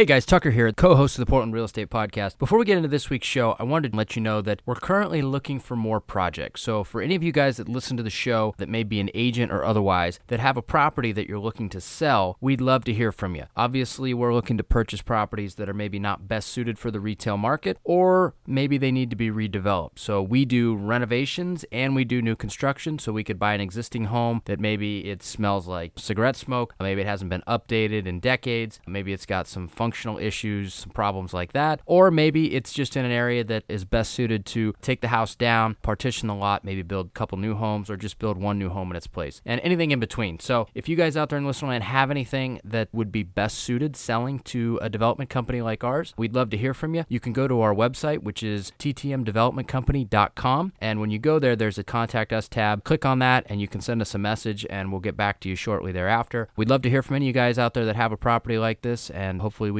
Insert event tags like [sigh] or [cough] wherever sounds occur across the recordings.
Hey guys, Tucker here, co host of the Portland Real Estate Podcast. Before we get into this week's show, I wanted to let you know that we're currently looking for more projects. So, for any of you guys that listen to the show that may be an agent or otherwise that have a property that you're looking to sell, we'd love to hear from you. Obviously, we're looking to purchase properties that are maybe not best suited for the retail market or maybe they need to be redeveloped. So, we do renovations and we do new construction. So, we could buy an existing home that maybe it smells like cigarette smoke, maybe it hasn't been updated in decades, maybe it's got some functional issues, some problems like that. Or maybe it's just in an area that is best suited to take the house down, partition the lot, maybe build a couple new homes, or just build one new home in its place, and anything in between. So if you guys out there in Listener Land have anything that would be best suited selling to a development company like ours, we'd love to hear from you. You can go to our website, which is ttmdevelopmentcompany.com. And when you go there, there's a contact us tab. Click on that and you can send us a message and we'll get back to you shortly thereafter. We'd love to hear from any of you guys out there that have a property like this and hopefully we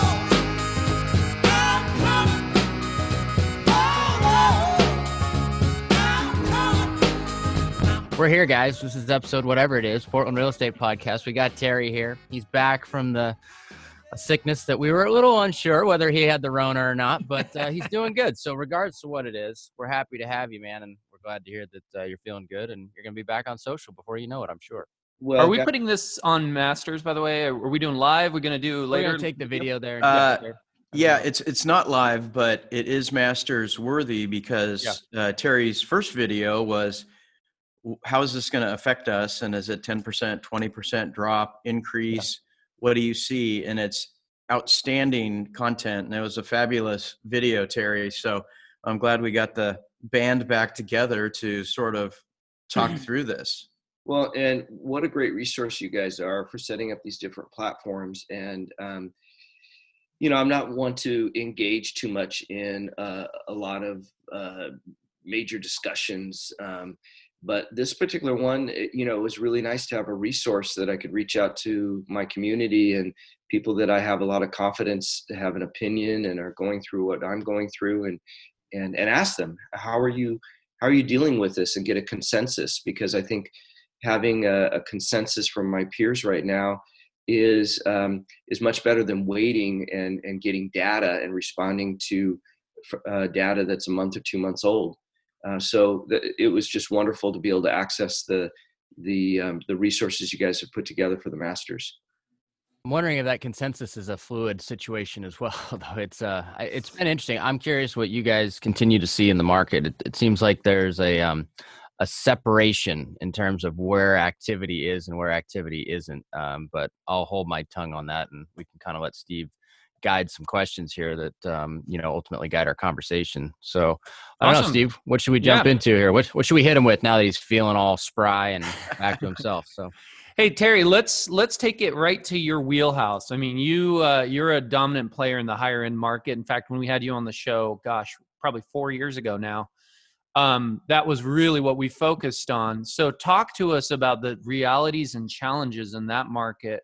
We're here, guys. This is episode whatever it is, Portland Real Estate Podcast. We got Terry here. He's back from the a sickness that we were a little unsure whether he had the Rona or not, but uh, he's doing good. So, regardless of what it is, we're happy to have you, man, and we're glad to hear that uh, you're feeling good and you're going to be back on social before you know it. I'm sure. Well, are we putting this on Masters? By the way, are we doing live? We're going to do later. take the video there. Uh, yeah, it's it's not live, but it is Masters worthy because yeah. Uh, Terry's first video was how is this going to affect us? And is it 10%, 20% drop, increase? Yeah. What do you see? And it's outstanding content. And it was a fabulous video, Terry. So I'm glad we got the band back together to sort of talk [clears throat] through this. Well, and what a great resource you guys are for setting up these different platforms. And, um, you know, I'm not one to engage too much in uh, a lot of uh, major discussions. Um, but this particular one it, you know it was really nice to have a resource that i could reach out to my community and people that i have a lot of confidence to have an opinion and are going through what i'm going through and and and ask them how are you how are you dealing with this? and get a consensus because i think having a, a consensus from my peers right now is um, is much better than waiting and and getting data and responding to uh, data that's a month or two months old uh, so th- it was just wonderful to be able to access the the um, the resources you guys have put together for the masters. I'm wondering if that consensus is a fluid situation as [laughs] well. Though it's uh, it's been interesting. I'm curious what you guys continue to see in the market. It, it seems like there's a um, a separation in terms of where activity is and where activity isn't. Um, but I'll hold my tongue on that, and we can kind of let Steve guide some questions here that um, you know ultimately guide our conversation. So I don't know, Steve, what should we jump yeah. into here? What what should we hit him with now that he's feeling all spry and back to himself? So. Hey Terry, let's let's take it right to your wheelhouse. I mean, you uh, you're a dominant player in the higher end market. In fact, when we had you on the show, gosh, probably four years ago now, um, that was really what we focused on. So, talk to us about the realities and challenges in that market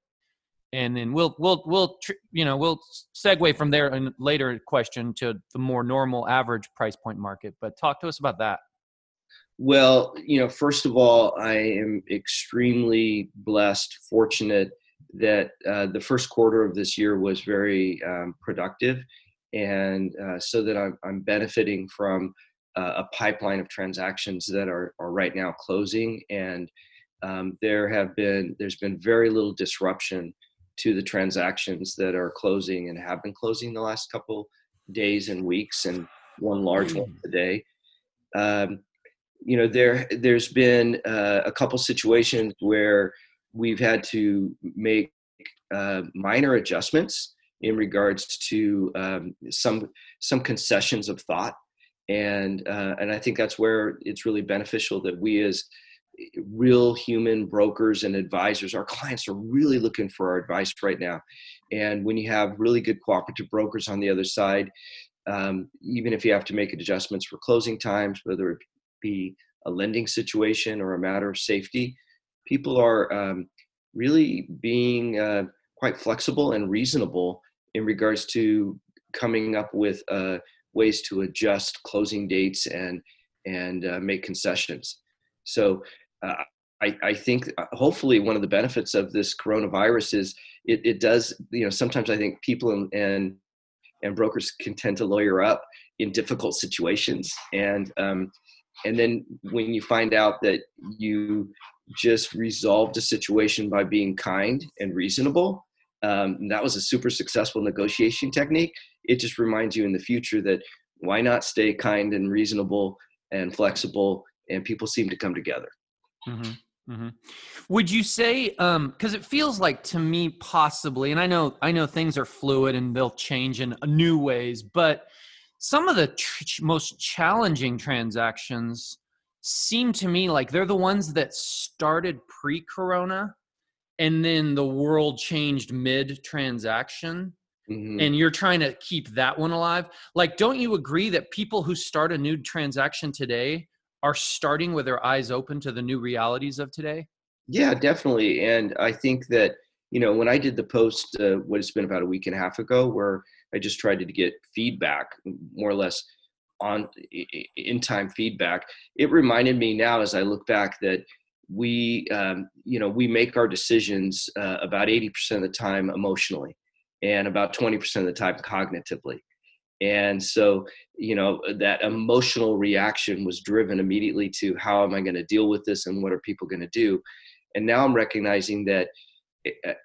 and then we'll we'll we'll you know we'll segue from there and later question to the more normal average price point market but talk to us about that. Well you know first of all i am extremely blessed fortunate that uh, the first quarter of this year was very um, productive and uh, so that I'm, I'm benefiting from uh, a pipeline of transactions that are, are right now closing and um, there have been there's been very little disruption to the transactions that are closing and have been closing the last couple days and weeks, and one large one mm. today. Um, you know, there there's been uh, a couple situations where we've had to make uh, minor adjustments in regards to um, some some concessions of thought, and uh, and I think that's where it's really beneficial that we as real human brokers and advisors. Our clients are really looking for our advice right now. And when you have really good cooperative brokers on the other side, um, even if you have to make adjustments for closing times, whether it be a lending situation or a matter of safety, people are um, really being uh, quite flexible and reasonable in regards to coming up with uh, ways to adjust closing dates and and uh, make concessions. So uh, I, I, think uh, hopefully one of the benefits of this coronavirus is it, it does you know sometimes I think people and, and and brokers can tend to lawyer up in difficult situations. And um, and then when you find out that you just resolved a situation by being kind and reasonable um, and that was a super successful negotiation technique it just reminds you in the future that why not stay kind and reasonable and flexible and people seem to come together mm-hmm. Mm-hmm. Would you say, because um, it feels like to me possibly, and I know I know things are fluid and they'll change in new ways, but some of the tr- most challenging transactions seem to me like they're the ones that started pre-corona, and then the world changed mid-transaction. Mm-hmm. And you're trying to keep that one alive. Like, don't you agree that people who start a new transaction today are starting with their eyes open to the new realities of today? Yeah, definitely. And I think that, you know, when I did the post, uh, what it's been about a week and a half ago, where I just tried to get feedback, more or less on in time feedback, it reminded me now as I look back that we, um, you know, we make our decisions uh, about 80% of the time emotionally and about 20% of the time cognitively. And so, you know, that emotional reaction was driven immediately to how am I going to deal with this and what are people going to do? And now I'm recognizing that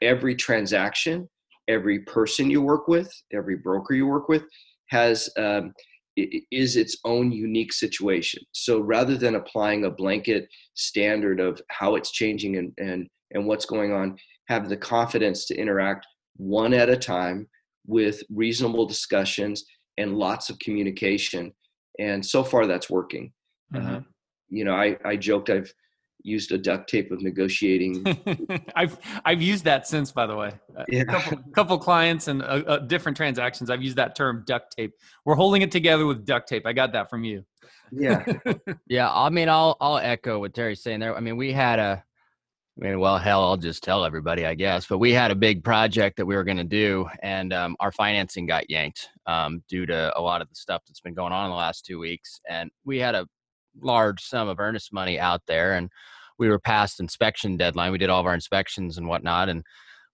every transaction, every person you work with, every broker you work with has um, is its own unique situation. So rather than applying a blanket standard of how it's changing and, and, and what's going on, have the confidence to interact one at a time with reasonable discussions and lots of communication. And so far, that's working. Mm-hmm. Uh, you know, I, I joked I've used a duct tape of negotiating. [laughs] I've I've used that since, by the way. Yeah. A couple, couple clients and uh, uh, different transactions. I've used that term duct tape. We're holding it together with duct tape. I got that from you. Yeah. [laughs] yeah. I mean, I'll I'll echo what Terry's saying there. I mean, we had a I mean, well, hell, I'll just tell everybody, I guess. But we had a big project that we were going to do, and um, our financing got yanked um, due to a lot of the stuff that's been going on in the last two weeks. And we had a large sum of earnest money out there, and we were past inspection deadline. We did all of our inspections and whatnot, and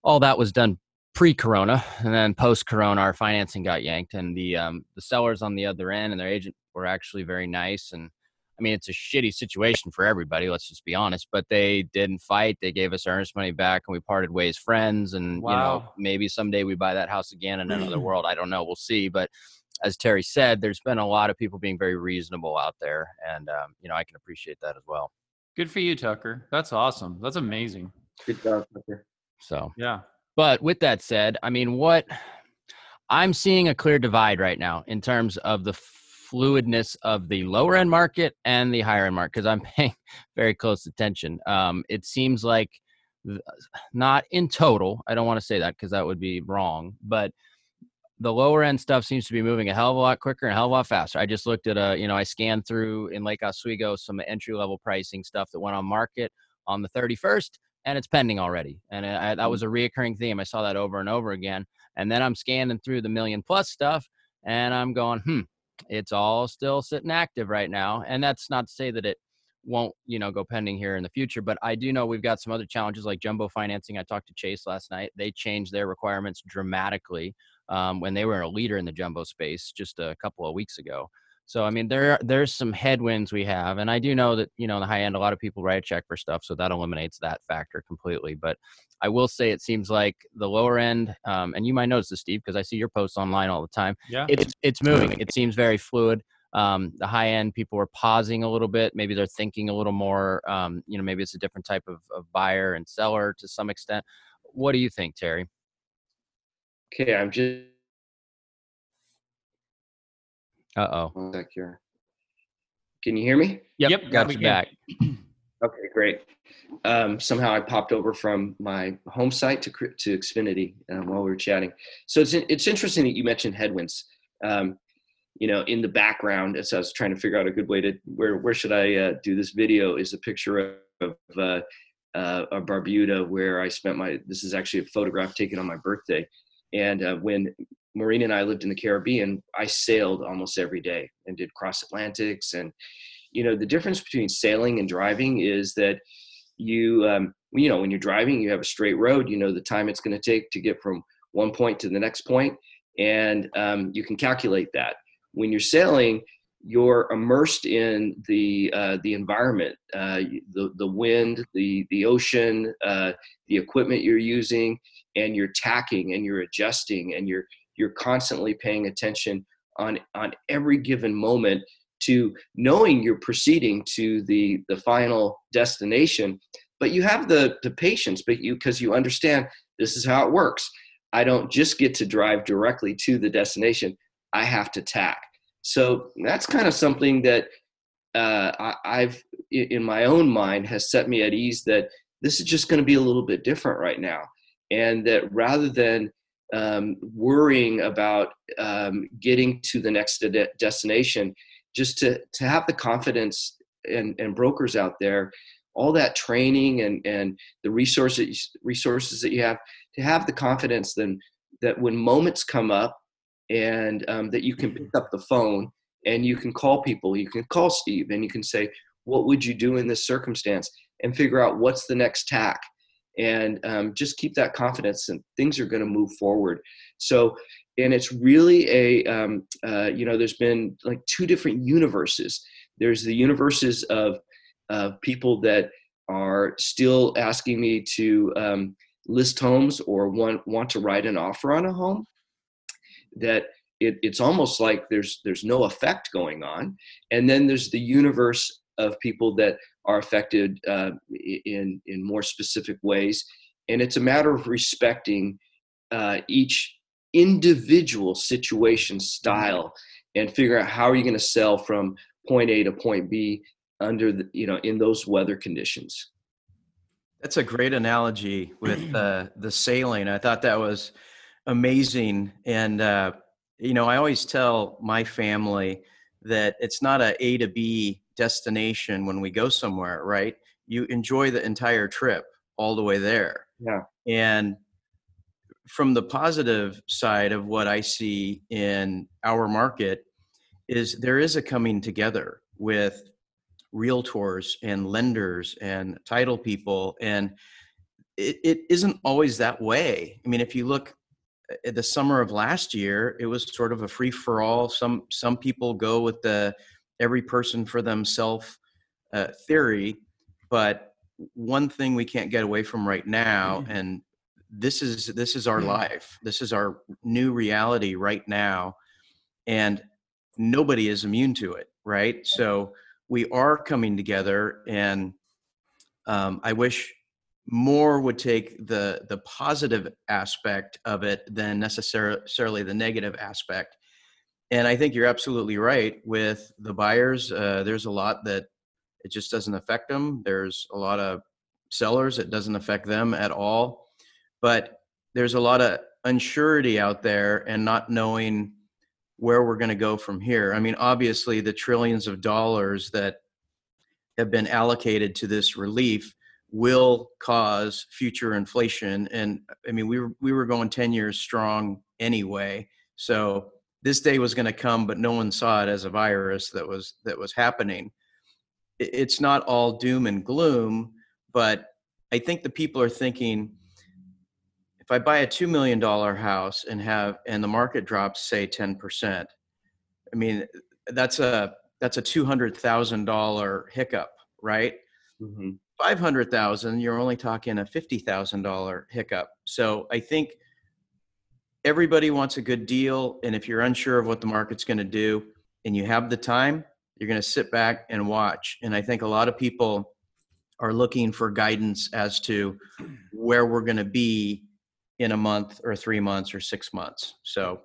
all that was done pre-corona. And then post-corona, our financing got yanked, and the um, the sellers on the other end and their agent were actually very nice and I mean, it's a shitty situation for everybody. Let's just be honest. But they didn't fight. They gave us earnest money back, and we parted ways friends. And wow. you know, maybe someday we buy that house again in another [clears throat] world. I don't know. We'll see. But as Terry said, there's been a lot of people being very reasonable out there, and um, you know, I can appreciate that as well. Good for you, Tucker. That's awesome. That's amazing. Good job, Tucker. So yeah. But with that said, I mean, what I'm seeing a clear divide right now in terms of the fluidness of the lower end market and the higher end market because I'm [laughs] paying very close attention. Um, it seems like not in total. I don't want to say that because that would be wrong, but the lower end stuff seems to be moving a hell of a lot quicker and a hell of a lot faster. I just looked at a, you know, I scanned through in Lake Oswego some entry level pricing stuff that went on market on the 31st and it's pending already. And I, that was a reoccurring theme. I saw that over and over again. And then I'm scanning through the million plus stuff and I'm going, hmm, it's all still sitting active right now. And that's not to say that it won't, you know, go pending here in the future. But I do know we've got some other challenges like jumbo financing. I talked to Chase last night. They changed their requirements dramatically um, when they were a leader in the jumbo space just a couple of weeks ago. So I mean, there there's some headwinds we have, and I do know that you know in the high end, a lot of people write a check for stuff, so that eliminates that factor completely. But I will say it seems like the lower end, um, and you might notice this, Steve, because I see your posts online all the time. Yeah, it's it's moving. It seems very fluid. Um, the high end people are pausing a little bit. Maybe they're thinking a little more. Um, you know, maybe it's a different type of, of buyer and seller to some extent. What do you think, Terry? Okay, I'm just uh oh. here. Can you hear me? Yep, yep got you back. [clears throat] okay, great. Um, somehow I popped over from my home site to to Xfinity um, while we were chatting. So it's it's interesting that you mentioned headwinds. Um, you know, in the background as I was trying to figure out a good way to where where should I uh, do this video is a picture of uh, uh, of Barbuda where I spent my. This is actually a photograph taken on my birthday, and uh, when Maureen and I lived in the Caribbean, I sailed almost every day and did cross Atlantics. And you know, the difference between sailing and driving is that you um, you know when you're driving, you have a straight road. You know the time it's going to take to get from one point to the next point, and um, you can calculate that when you're sailing, you're immersed in the uh, the environment, uh, the the wind, the the ocean, uh, the equipment you're using, and you're tacking and you're adjusting and you're you're constantly paying attention on on every given moment to knowing you're proceeding to the the final destination. But you have the the patience but you because you understand this is how it works. I don't just get to drive directly to the destination. I have to tack. So that's kind of something that uh, I, have in my own mind has set me at ease that this is just going to be a little bit different right now, and that rather than um, worrying about um, getting to the next de- destination, just to to have the confidence and, and brokers out there, all that training and and the resources resources that you have, to have the confidence then that when moments come up and um, that you can pick up the phone and you can call people. You can call Steve and you can say, What would you do in this circumstance? and figure out what's the next tack. And um, just keep that confidence, and things are going to move forward. So, and it's really a, um, uh, you know, there's been like two different universes. There's the universes of, of people that are still asking me to um, list homes or want, want to write an offer on a home that it, it's almost like there's there's no effect going on and then there's the universe of people that are affected uh, in in more specific ways. And it's a matter of respecting uh, each individual situation style and figure out how are you going to sell from point a to point b under the you know in those weather conditions. That's a great analogy with uh, the sailing. I thought that was amazing. And, uh, you know, I always tell my family that it's not a A to B destination when we go somewhere, right? You enjoy the entire trip all the way there. Yeah. And from the positive side of what I see in our market is there is a coming together with realtors and lenders and title people and it, it isn't always that way. I mean, if you look at the summer of last year, it was sort of a free for all. Some some people go with the every person for themselves uh, theory, but one thing we can't get away from right now, mm-hmm. and this is this is our life. This is our new reality right now, and nobody is immune to it. Right, so we are coming together, and um, I wish more would take the the positive aspect of it than necessarily the negative aspect and i think you're absolutely right with the buyers uh, there's a lot that it just doesn't affect them there's a lot of sellers it doesn't affect them at all but there's a lot of unsurety out there and not knowing where we're going to go from here i mean obviously the trillions of dollars that have been allocated to this relief will cause future inflation. And I mean, we were, we were going 10 years strong anyway. So this day was going to come, but no one saw it as a virus that was, that was happening. It's not all doom and gloom, but I think the people are thinking, if I buy a $2 million house and have, and the market drops say 10%, I mean, that's a, that's a $200,000 hiccup, right? Mm-hmm. 500,000, you're only talking a $50,000 hiccup. So I think everybody wants a good deal. And if you're unsure of what the market's going to do and you have the time, you're going to sit back and watch. And I think a lot of people are looking for guidance as to where we're going to be in a month or three months or six months. So,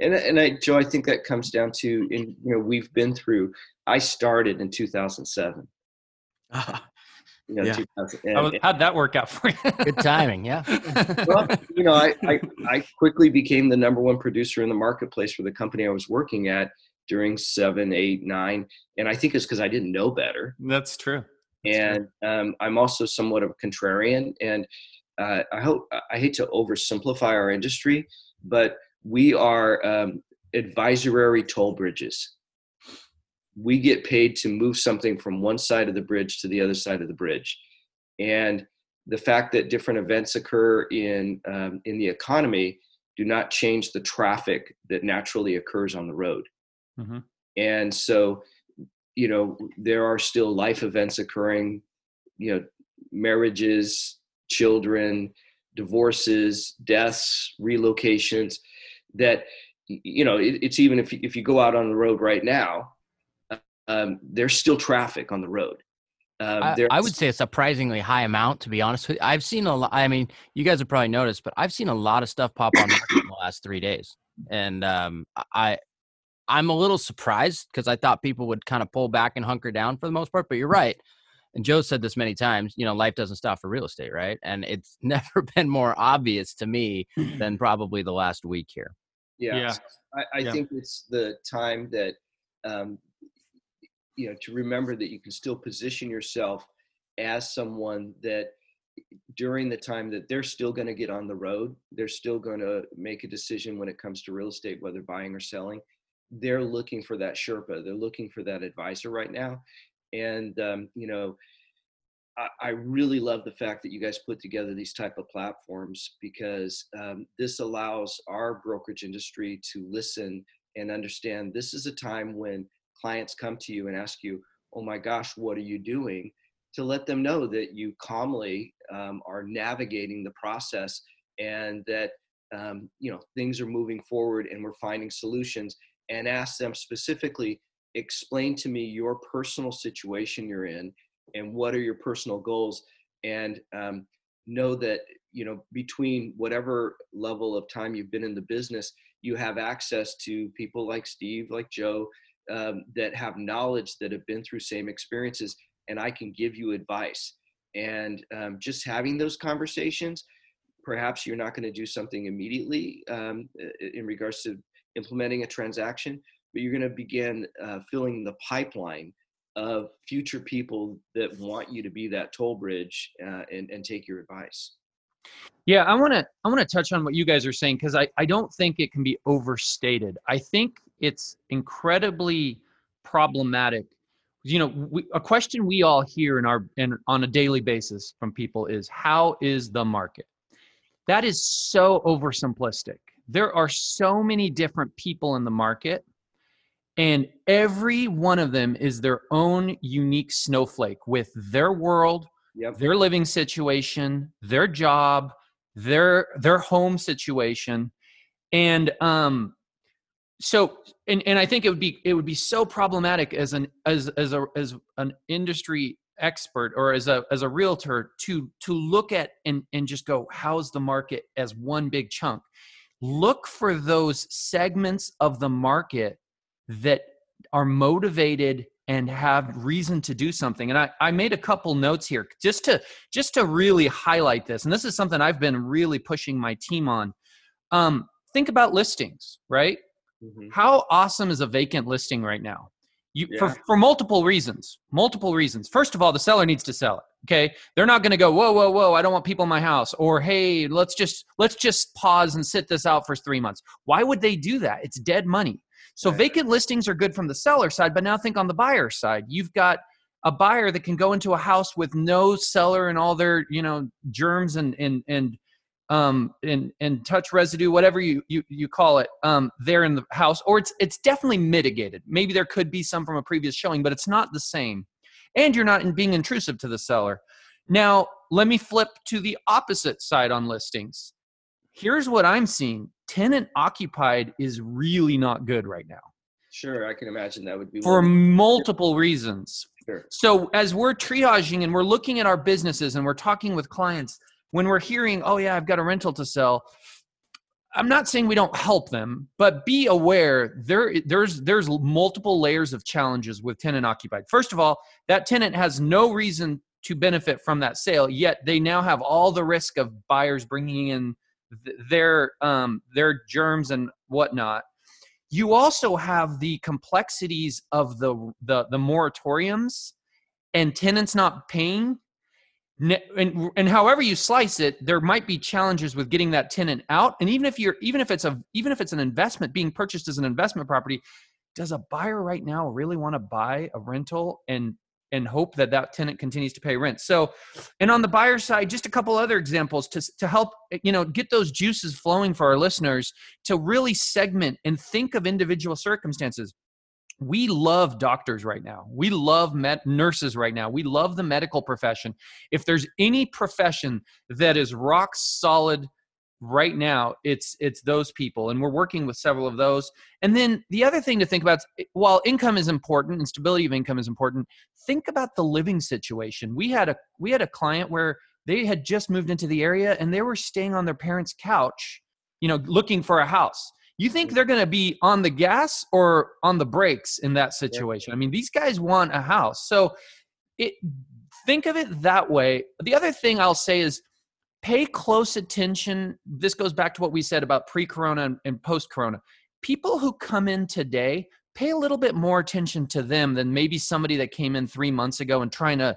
and and I, Joe, I think that comes down to in you know we've been through. I started in 2007. [laughs] Ah. You know, yeah. and, how'd that work out for you? Good timing, yeah. [laughs] well, you know, I, I, I quickly became the number one producer in the marketplace for the company I was working at during seven, eight, nine, and I think it's because I didn't know better. That's true. That's and true. Um, I'm also somewhat of a contrarian, and uh, I hope I hate to oversimplify our industry, but we are um, advisory toll bridges. We get paid to move something from one side of the bridge to the other side of the bridge, and the fact that different events occur in um, in the economy do not change the traffic that naturally occurs on the road. Mm-hmm. And so, you know, there are still life events occurring, you know, marriages, children, divorces, deaths, relocations that, you know, it, it's even if, if you go out on the road right now, um, there's still traffic on the road. Um, I, I, would say a surprisingly high amount, to be honest with you. I've seen a lot. I mean, you guys have probably noticed, but I've seen a lot of stuff pop on in the last three days, and um, I, I'm a little surprised because I thought people would kind of pull back and hunker down for the most part. But you're right, and Joe said this many times. You know, life doesn't stop for real estate, right? And it's [laughs] never been more obvious to me [clears throat] than probably the last week here. Yeah, yeah. I, I yeah. think it's the time that um, you know to remember that you can still position yourself as someone that during the time that they're still going to get on the road they're still going to make a decision when it comes to real estate whether buying or selling they're looking for that sherpa they're looking for that advisor right now. And um, you know I, I, really love the fact that you guys put together these type of platforms because um, this allows our brokerage industry to listen and understand this is a time when clients come to you and ask you, oh my gosh, what are you doing? To let them know that you calmly um, are navigating the process and that um, you know things are moving forward and we're finding solutions and ask them specifically explain to me your personal situation you're in and what are your personal goals and um, know that you know between whatever level of time you've been in the business you have access to people like steve like joe um, that have knowledge that have been through same experiences and i can give you advice and um, just having those conversations perhaps you're not going to do something immediately um, in regards to implementing a transaction but you're going to begin uh, filling the pipeline of future people that want you to be that toll bridge uh, and, and take your advice yeah, I want to I want to touch on what you guys are saying because I I don't think it can be overstated. I think it's incredibly problematic. You know, we, a question we all hear in our on a daily basis from people is how is the market? That is so oversimplistic. There are so many different people in the market and every one of them is their own unique snowflake with their world, yep. their living situation, their job, their their home situation, and um, so and and I think it would be it would be so problematic as an as as a as an industry expert or as a as a realtor to to look at and and just go how's the market as one big chunk? Look for those segments of the market that are motivated and have reason to do something. And I, I made a couple notes here just to just to really highlight this. And this is something i've been really pushing my team on. Um, think about listings right mm-hmm. how awesome is a vacant listing right now you yeah. for, for multiple reasons multiple reasons first of all the seller needs to sell it okay they're not going to go whoa whoa whoa i don't want people in my house or hey let's just let's just pause and sit this out for three months why would they do that it's dead money so right. vacant listings are good from the seller side, but now think on the buyer side. You've got a buyer that can go into a house with no seller and all their, you know, germs and and and um and and touch residue, whatever you you you call it, um, there in the house, or it's it's definitely mitigated. Maybe there could be some from a previous showing, but it's not the same. And you're not being intrusive to the seller. Now, let me flip to the opposite side on listings. Here's what I'm seeing tenant occupied is really not good right now. Sure, I can imagine that would be for multiple reasons. Sure. So as we're triaging and we're looking at our businesses and we're talking with clients, when we're hearing, "Oh yeah, I've got a rental to sell," I'm not saying we don't help them, but be aware there there's there's multiple layers of challenges with tenant occupied. First of all, that tenant has no reason to benefit from that sale, yet they now have all the risk of buyers bringing in their um, their germs and whatnot. you also have the complexities of the the, the moratoriums and tenants not paying and, and however you slice it there might be challenges with getting that tenant out. And even if you're even if it's a even if it's an investment being purchased as an investment property does a buyer right now really want to buy a rental and and hope that that tenant continues to pay rent? So and on the buyer side just a couple other examples to, to help you know get those juices flowing for our listeners to really segment and think of individual circumstances we love doctors right now. We love med- nurses right now. We love the medical profession. If there's any profession that is rock solid right now, it's it's those people, and we're working with several of those. And then the other thing to think about, is, while income is important and stability of income is important, think about the living situation. We had a we had a client where they had just moved into the area and they were staying on their parents' couch, you know, looking for a house you think they're going to be on the gas or on the brakes in that situation? I mean, these guys want a house. So it think of it that way. The other thing I'll say is pay close attention. This goes back to what we said about pre-corona and, and post-corona. People who come in today, pay a little bit more attention to them than maybe somebody that came in 3 months ago and trying to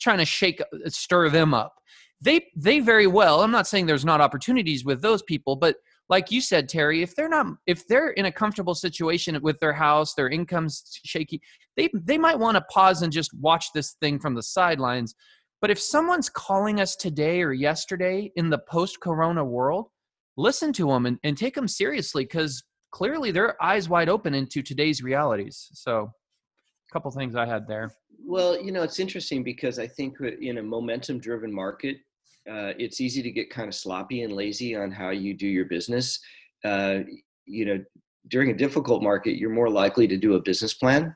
trying to shake stir them up. They they very well, I'm not saying there's not opportunities with those people, but like you said terry if they're not if they're in a comfortable situation with their house their income's shaky they they might want to pause and just watch this thing from the sidelines. But if someone's calling us today or yesterday in the post corona world listen to them and, and take them seriously because clearly they're eyes wide open into today's realities. So a couple things i had there. Well you know it's interesting because i think uh, in a momentum driven market uh, it's easy to get kind of sloppy and lazy on how you do your business. Uh, you know, during a difficult market, you're more likely to do a business plan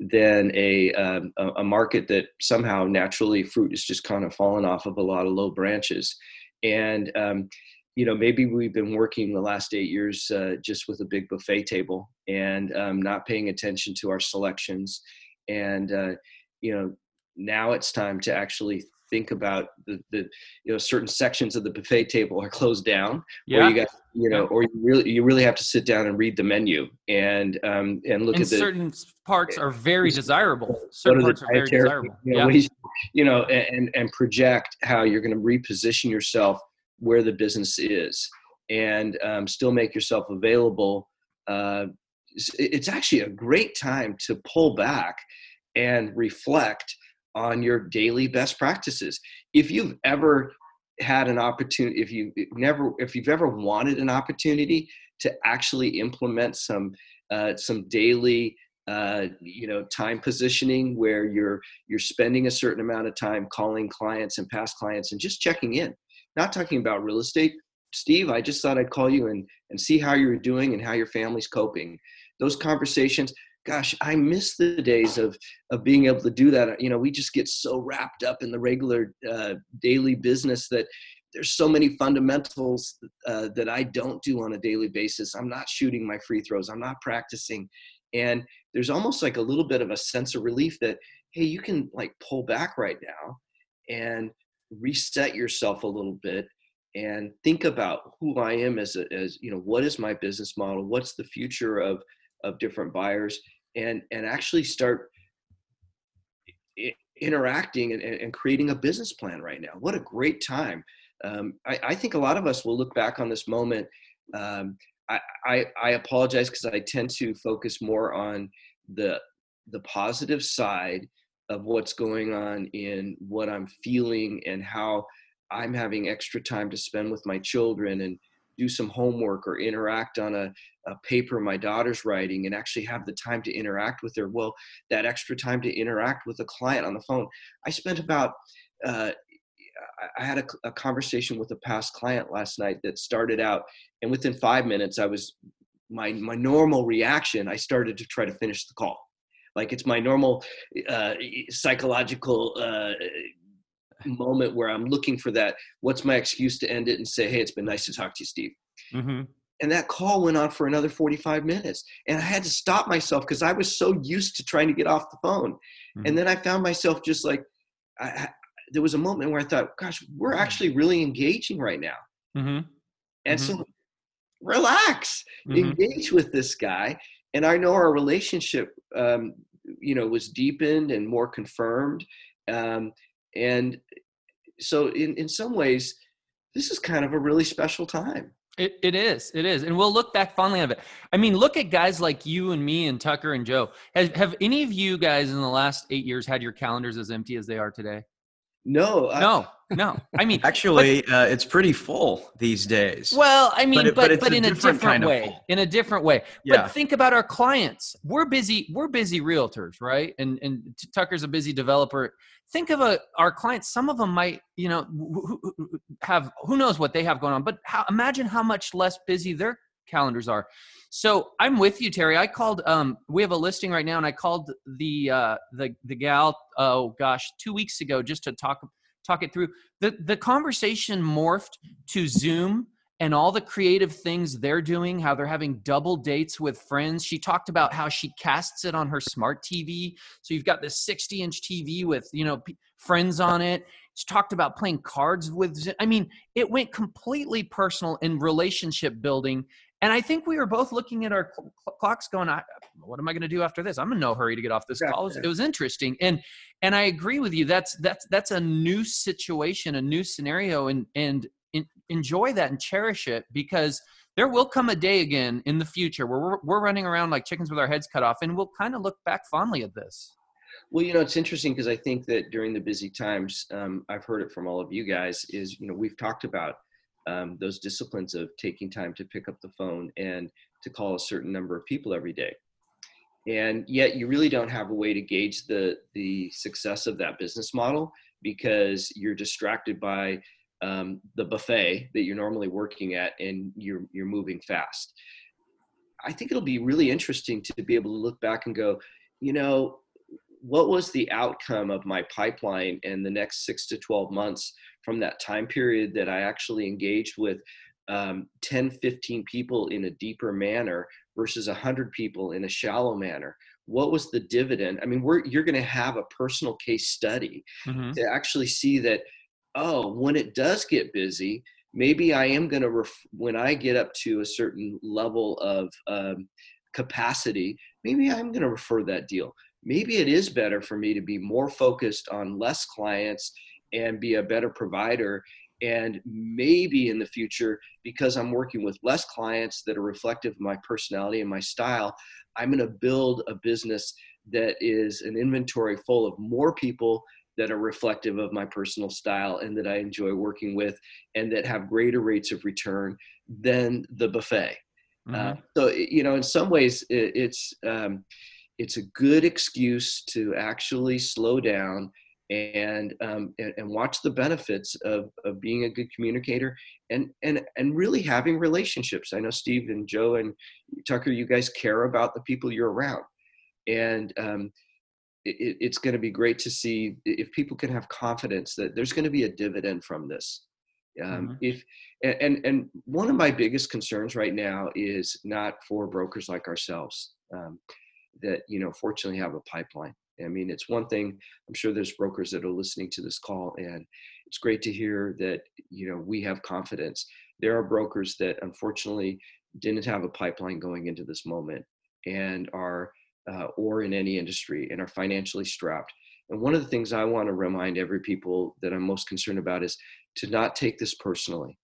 than a, um, a market that somehow naturally fruit is just kind of falling off of a lot of low branches. And, um, you know, maybe we've been working the last eight years uh, just with a big buffet table and um, not paying attention to our selections. And, uh, you know, now it's time to actually think about the, the you know certain sections of the buffet table are closed down yeah. or you got you know or you really you really have to sit down and read the menu and um and look and at the certain parts are very desirable certain parts are very desirable you know, yeah. you know and and project how you're going to reposition yourself where the business is and um, still make yourself available uh, it's actually a great time to pull back and reflect on your daily best practices. If you've ever had an opportunity, if you never, if you've ever wanted an opportunity to actually implement some uh, some daily uh, you know time positioning where you're you're spending a certain amount of time calling clients and past clients and just checking in not talking about real estate steve i just thought i'd call you and and see how you're doing and how your family's coping those conversations gosh, I miss the days of of being able to do that. You know, we just get so wrapped up in the regular uh, daily business that there's so many fundamentals uh, that I don't do on a daily basis. I'm not shooting my free throws. I'm not practicing, and there's almost like a little bit of a sense of relief that hey, you can like pull back right now and reset yourself a little bit and think about who I am as a, as you know what is my business model what's the future of of different buyers and and actually start interacting and, and creating a business plan right now. What a great time. Um, I, I, think a lot of us will look back on this moment um, I, I, I apologize because i tend to focus more on the the positive side of what's going on in what i'm feeling and how i'm having extra time to spend with my children and do some homework or interact on a, a paper my daughter's writing and actually have the time to interact with her. Well, that extra time to interact with a client on the phone. I spent about, uh, I had a, a, conversation with a past client last night that started out, and within five minutes, I was my my normal reaction. I started to try to finish the call, like it's my normal uh, psychological uh, moment where I'm looking for that. What's my excuse to end it and say, "Hey, it's been nice to talk to you, Steve." Mm-hmm. And that call went on for another 45 minutes, and I had to stop myself because I was so used to trying to get off the phone. Mm-hmm. And then I found myself just like, I, there was a moment where I thought, "Gosh, we're actually really engaging right now." Mm-hmm. And so, relax, mm-hmm. engage with this guy. And I know our relationship, um, you know, was deepened and more confirmed. Um, and so, in in some ways, this is kind of a really special time. It, it is. It is. And we'll look back fondly of it. I mean, look at guys like you and me and Tucker and Joe. Have, have any of you guys in the last eight years had your calendars as empty as they are today? No. I, no. No. I mean, actually, but, uh, it's pretty full these days. Well, I mean, but, it, but, but, but in a different, different way. In a different way. Yeah. But think about our clients. We're busy. We're busy realtors, right? And and Tucker's a busy developer think of a, our clients some of them might you know have who knows what they have going on but how, imagine how much less busy their calendars are so i'm with you terry i called um, we have a listing right now and i called the uh, the the gal oh gosh two weeks ago just to talk talk it through the the conversation morphed to zoom and all the creative things they're doing, how they're having double dates with friends. She talked about how she casts it on her smart TV. So you've got this 60 inch TV with, you know, p- friends on it. She talked about playing cards with, I mean, it went completely personal in relationship building. And I think we were both looking at our cl- clocks going, what am I going to do after this? I'm in no hurry to get off this call. It was, it was interesting. And, and I agree with you. That's, that's, that's a new situation, a new scenario. And, and in, enjoy that and cherish it because there will come a day again in the future where we're, we're running around like chickens with our heads cut off and we'll kind of look back fondly at this well you know it's interesting because i think that during the busy times um, i've heard it from all of you guys is you know we've talked about um, those disciplines of taking time to pick up the phone and to call a certain number of people every day. And yet you really don't have a way to gauge the the success of that business model because you're distracted by um, the buffet that you're normally working at and you're you're moving fast. I think it'll be really interesting to be able to look back and go you know what was the outcome of my pipeline in the next six to 12 months from that time period that i actually engaged with um, 10 15 people in a deeper manner versus 100 people in a shallow manner what was the dividend i mean we're you're going to have a personal case study mm-hmm. to actually see that oh, when it does get busy, maybe I am going to, ref- when I get up to a certain level of um, capacity, maybe I'm going to refer that deal. Maybe it is better for me to be more focused on less clients and be a better provider. And maybe in the future, because I'm working with less clients that are reflective of my personality and my style, I'm going to build a business that is an inventory full of more people that are reflective of my personal style and that I enjoy working with and that have greater rates of return than the buffet. Mm-hmm. Uh, so, you know, in some ways, it, it's um, it's a good excuse to actually slow down and, um, and and, watch the benefits of, of being a good communicator and and and really having relationships. I know Steve and Joe and Tucker, you guys care about the people you're around, and um, it, it's going to be great to see if people can have confidence that there's going to be a dividend from this. Um, mm-hmm. If and and one of my biggest concerns right now is not for brokers like ourselves um, that you know fortunately have a pipeline. I mean, it's one thing. I'm sure there's brokers that are listening to this call, and it's great to hear that you know we have confidence. There are brokers that unfortunately didn't have a pipeline going into this moment and are uh, or in any industry and are financially strapped. And one of the things I want to remind every people that I'm most concerned about is to not take this personally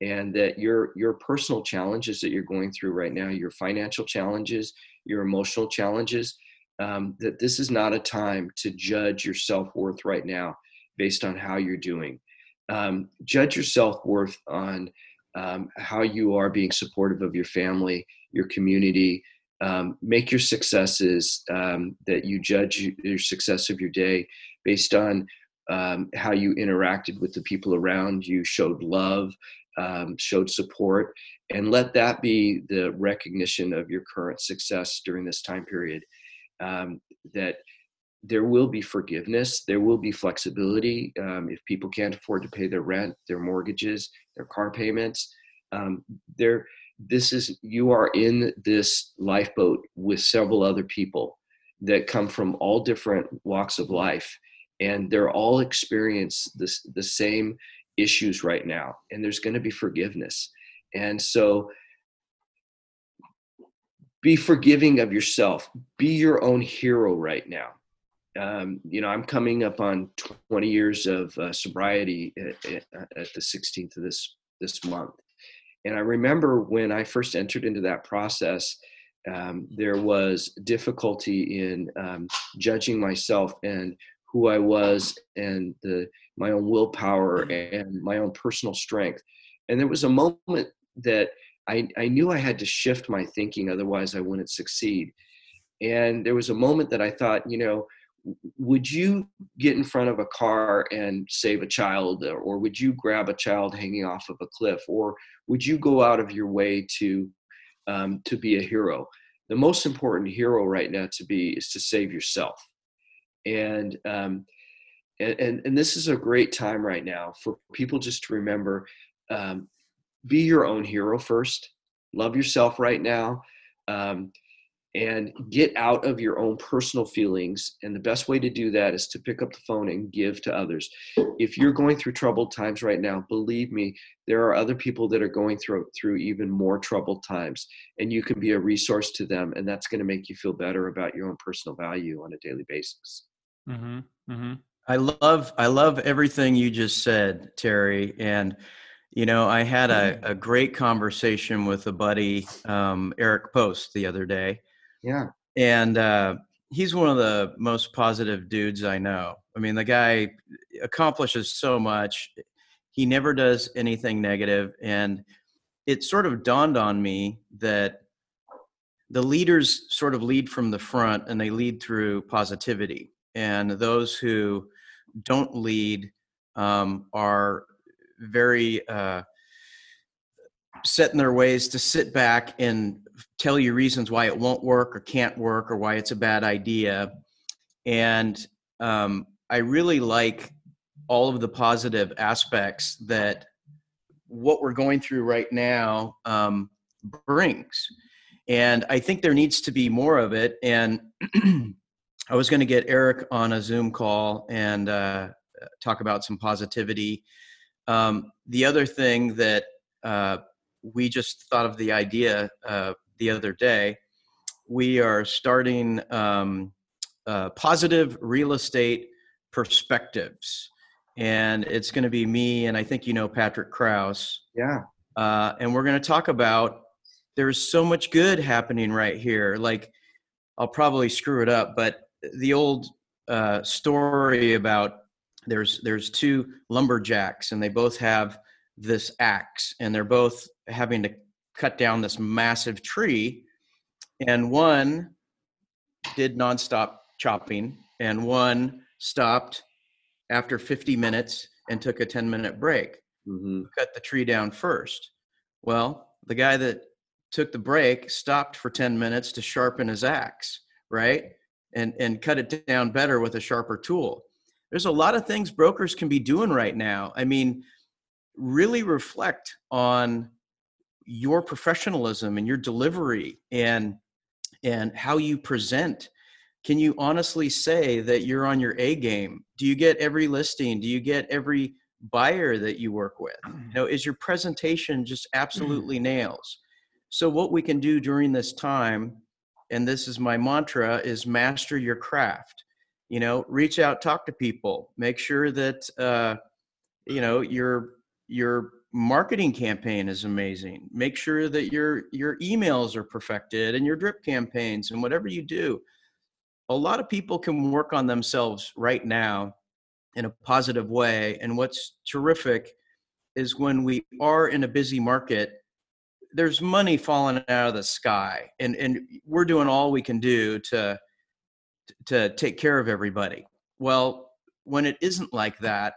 and that your your personal challenges that you're going through right now, your financial challenges, your emotional challenges, um, that this is not a time to judge your self worth right now based on how you're doing. Um, judge your self worth on um, how you are being supportive of your family, your community, um, make your successes um, that you judge your success of your day based on um, how you interacted with the people around you, showed love, um, showed support, and let that be the recognition of your current success during this time period. Um, that there will be forgiveness, there will be flexibility um, if people can't afford to pay their rent, their mortgages, their car payments. there this is you are in this lifeboat with several other people that come from all different walks of life and they're all experience this the same issues right now and there's going to be forgiveness and so be forgiving of yourself. Be your own hero right now. Um, you know, I'm coming up on 20 years of uh, sobriety at, at, the 16th of this this month, and I remember when I first entered into that process, um, there was difficulty in um, judging myself and who I was and the my own willpower and my own personal strength. And there was a moment that I, I knew I had to shift my thinking, otherwise I wouldn't succeed. And there was a moment that I thought, you know, would you get in front of a car and save a child, or would you grab a child hanging off of a cliff, or would you go out of your way to um, to be a hero? The most important hero right now to be is to save yourself. And um, and, and, and this is a great time right now for people just to remember um, be your own hero first love yourself right now um, and get out of your own personal feelings and the best way to do that is to pick up the phone and give to others if you're going through troubled times right now believe me there are other people that are going through through even more troubled times and you can be a resource to them and that's going to make you feel better about your own personal value on a daily basis mm-hmm. Mm-hmm. I love i love everything you just said terry and you know, I had a, a great conversation with a buddy, um, Eric Post, the other day. Yeah. And uh, he's one of the most positive dudes I know. I mean, the guy accomplishes so much. He never does anything negative, And it sort of dawned on me that the leaders sort of lead from the front and they lead through positivity. And those who don't lead um, are very uh, set in their ways to sit back and tell you reasons why it won't work or can't work or why it's a bad idea. And um, I really like all of the positive aspects that what we're going through right now um, brings. And I think there needs to be more of it. And [clears throat] I was going to get Eric on a Zoom call and uh, talk about some positivity um, the other thing that uh, we just thought of the idea uh, the other day, we are starting um, uh, positive real estate perspectives. And it's going to be me, and I think you know Patrick Kraus. Yeah. Uh, and we're going to talk about there's so much good happening right here. Like, I'll probably screw it up, but the old uh, story about there's there's two lumberjacks and they both have this axe and they're both having to cut down this massive tree and one did nonstop chopping and one stopped after 50 minutes and took a 10 minute break. Mm-hmm. cut the tree down first. Well the guy that took the break stopped for 10 minutes to sharpen his axe right and and cut it down better with a sharper tool. There's a lot of things brokers can be doing right now. I mean, really reflect on your professionalism and your delivery and and how you present. Can you honestly say that you're on your a game? Do you get every listing? Do you get every buyer that you work with? [clears throat] You know is your presentation just hmm. absolutely nails? So what we can do during this time and this is my mantra is master your craft. You know reach out talk to people make sure that uh, you know your your marketing campaign is amazing. Make sure that your your emails are perfected and your drip campaigns and whatever you do. A lot of people can work on themselves right now in a positive way and what's terrific is when we are in a busy market there's money falling out of the sky and and we're doing all we can do to to take care of everybody. Well, when it isn't like that,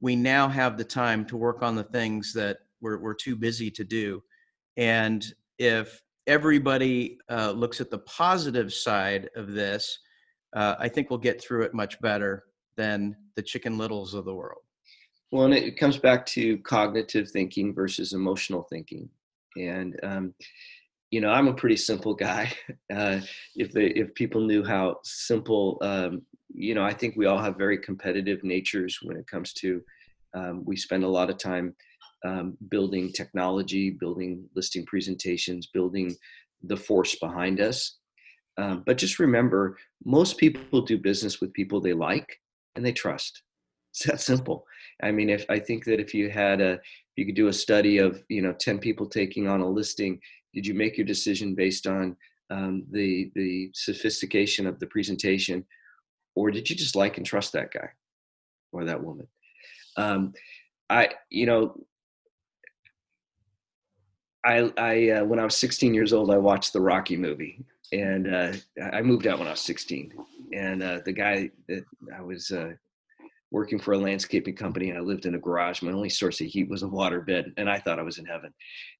we now have the time to work on the things that we're, we're too busy to do. And if everybody uh, looks at the positive side of this, uh, I think we'll get through it much better than the chicken littles of the world. Well, and it comes back to cognitive thinking versus emotional thinking. And um, you know, I'm a pretty simple guy. [laughs] Uh, if they, if people knew how simple, um, you know, I think we all have very competitive natures when it comes to. Um, we spend a lot of time um, building technology, building listing presentations, building the force behind us. Um, but just remember, most people do business with people they like and they trust. It's that simple. I mean, if I think that if you had a, you could do a study of you know 10 people taking on a listing, did you make your decision based on um, the the sophistication of the presentation, or did you just like and trust that guy or that woman? Um, I you know I, I uh, when I was 16 years old, I watched the Rocky movie, and uh, I moved out when I was 16. And uh, the guy that I was uh, working for a landscaping company, and I lived in a garage. My only source of heat was a waterbed, and I thought I was in heaven.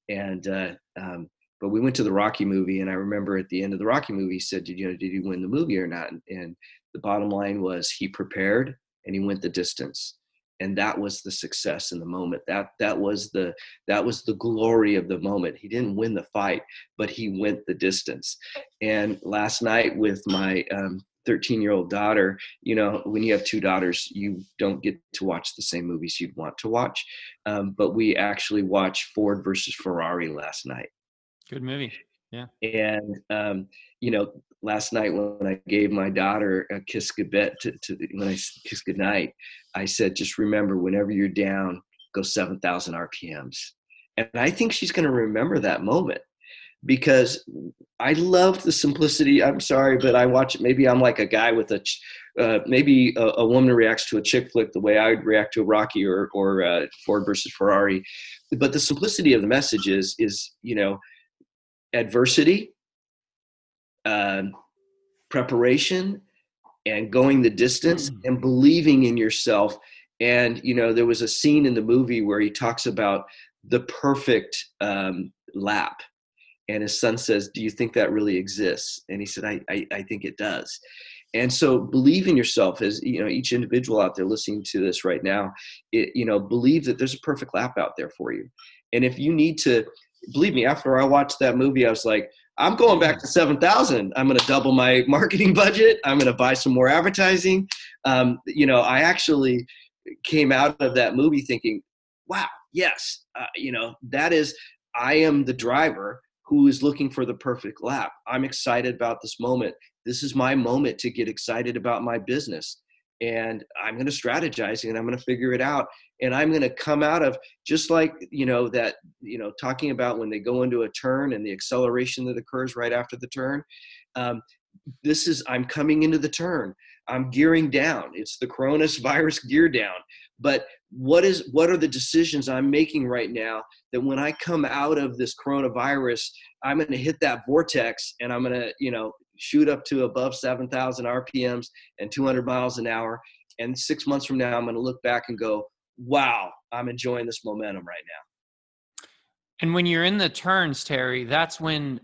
And uh, um, but we went to the Rocky movie, and I remember at the end of the Rocky movie, he said, "Did you know? Did he win the movie or not?" And, and the bottom line was he prepared and he went the distance and that was the success in the moment that that was the that was the glory of the moment he didn't win the fight but he went the distance and last night with my um, 13 year old daughter you know when you have two daughters you don't get to watch the same movies you'd want to watch. Um, but we actually watched ford versus ferrari last night. Good movie. Yeah. And um, you know last night when I gave my daughter a kiss goodbye to, to when I kiss goodnight, I said, just remember whenever you're down, go 7,000 RPMs. And I think she's going to remember that moment because I love the simplicity. I'm sorry, but I watch it. Maybe I'm like a guy with a, uh, maybe a, a, woman reacts to a chick flick the way I would react to a Rocky or, or uh, Ford versus Ferrari. But the simplicity of the message is, is, you know, adversity uh, preparation and going the distance mm. and believing in yourself. And, you know, there was a scene in the movie where he talks about the perfect um, lap. And his son says, Do you think that really exists? And he said, I, I, I think it does. And so believe in yourself as, you know, each individual out there listening to this right now, it, you know, believe that there's a perfect lap out there for you. And if you need to, believe me, after I watched that movie, I was like, I'm going back to 7,000. I'm going to double my [laughs] marketing budget. I'm going to buy some more advertising. Um, you know, I actually came out of that movie thinking, wow, yes, uh, you know, that is, I am the driver who is looking for the perfect lap. I'm excited about this moment. This is my moment to get excited about my business and I'm going to strategize and I'm going to figure it out. And I'm going to come out of just like, you know, that, you know, talking about when they go into a turn and the acceleration that occurs right after the turn. Um, this is, I'm coming into the turn. I'm gearing down. It's the coronavirus [laughs] gear down. But what is what are the decisions I'm making right now that when I come out of this coronavirus, I'm going to hit that vortex and I'm going to, you know, shoot up to above 7,000 RPMs and 200 miles an hour. And six months from now, I'm going to look back and go, wow, I'm enjoying this momentum right now. And when you're in the turns, Terry, that's when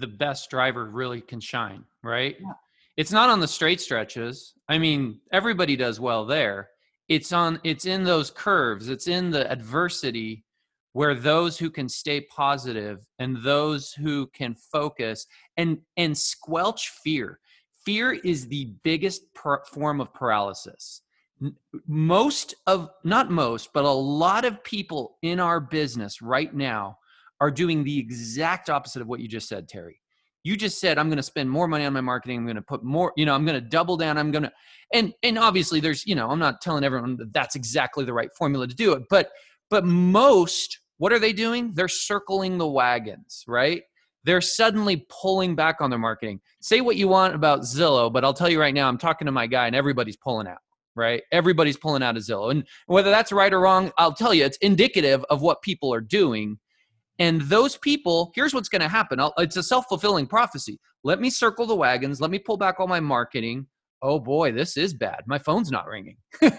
the best driver really can shine, right? Yeah. It's not on the straight stretches. I mean, everybody does well there. It's on it's in those curves. It's in the adversity where those who can stay positive and those who can focus and and squelch fear fear is the biggest per- form of paralysis most of not most but a lot of people in our business right now are doing the exact opposite of what you just said terry you just said i'm going to spend more money on my marketing i'm going to put more you know i'm going to double down i'm going to and and obviously there's you know i'm not telling everyone that that's exactly the right formula to do it but but most, what are they doing? They're circling the wagons, right? They're suddenly pulling back on their marketing. Say what you want about Zillow, but I'll tell you right now, I'm talking to my guy and everybody's pulling out, right? Everybody's pulling out of Zillow. And whether that's right or wrong, I'll tell you, it's indicative of what people are doing. And those people, here's what's going to happen. I'll, it's a self fulfilling prophecy. Let me circle the wagons. Let me pull back all my marketing oh boy, this is bad. My phone's not ringing.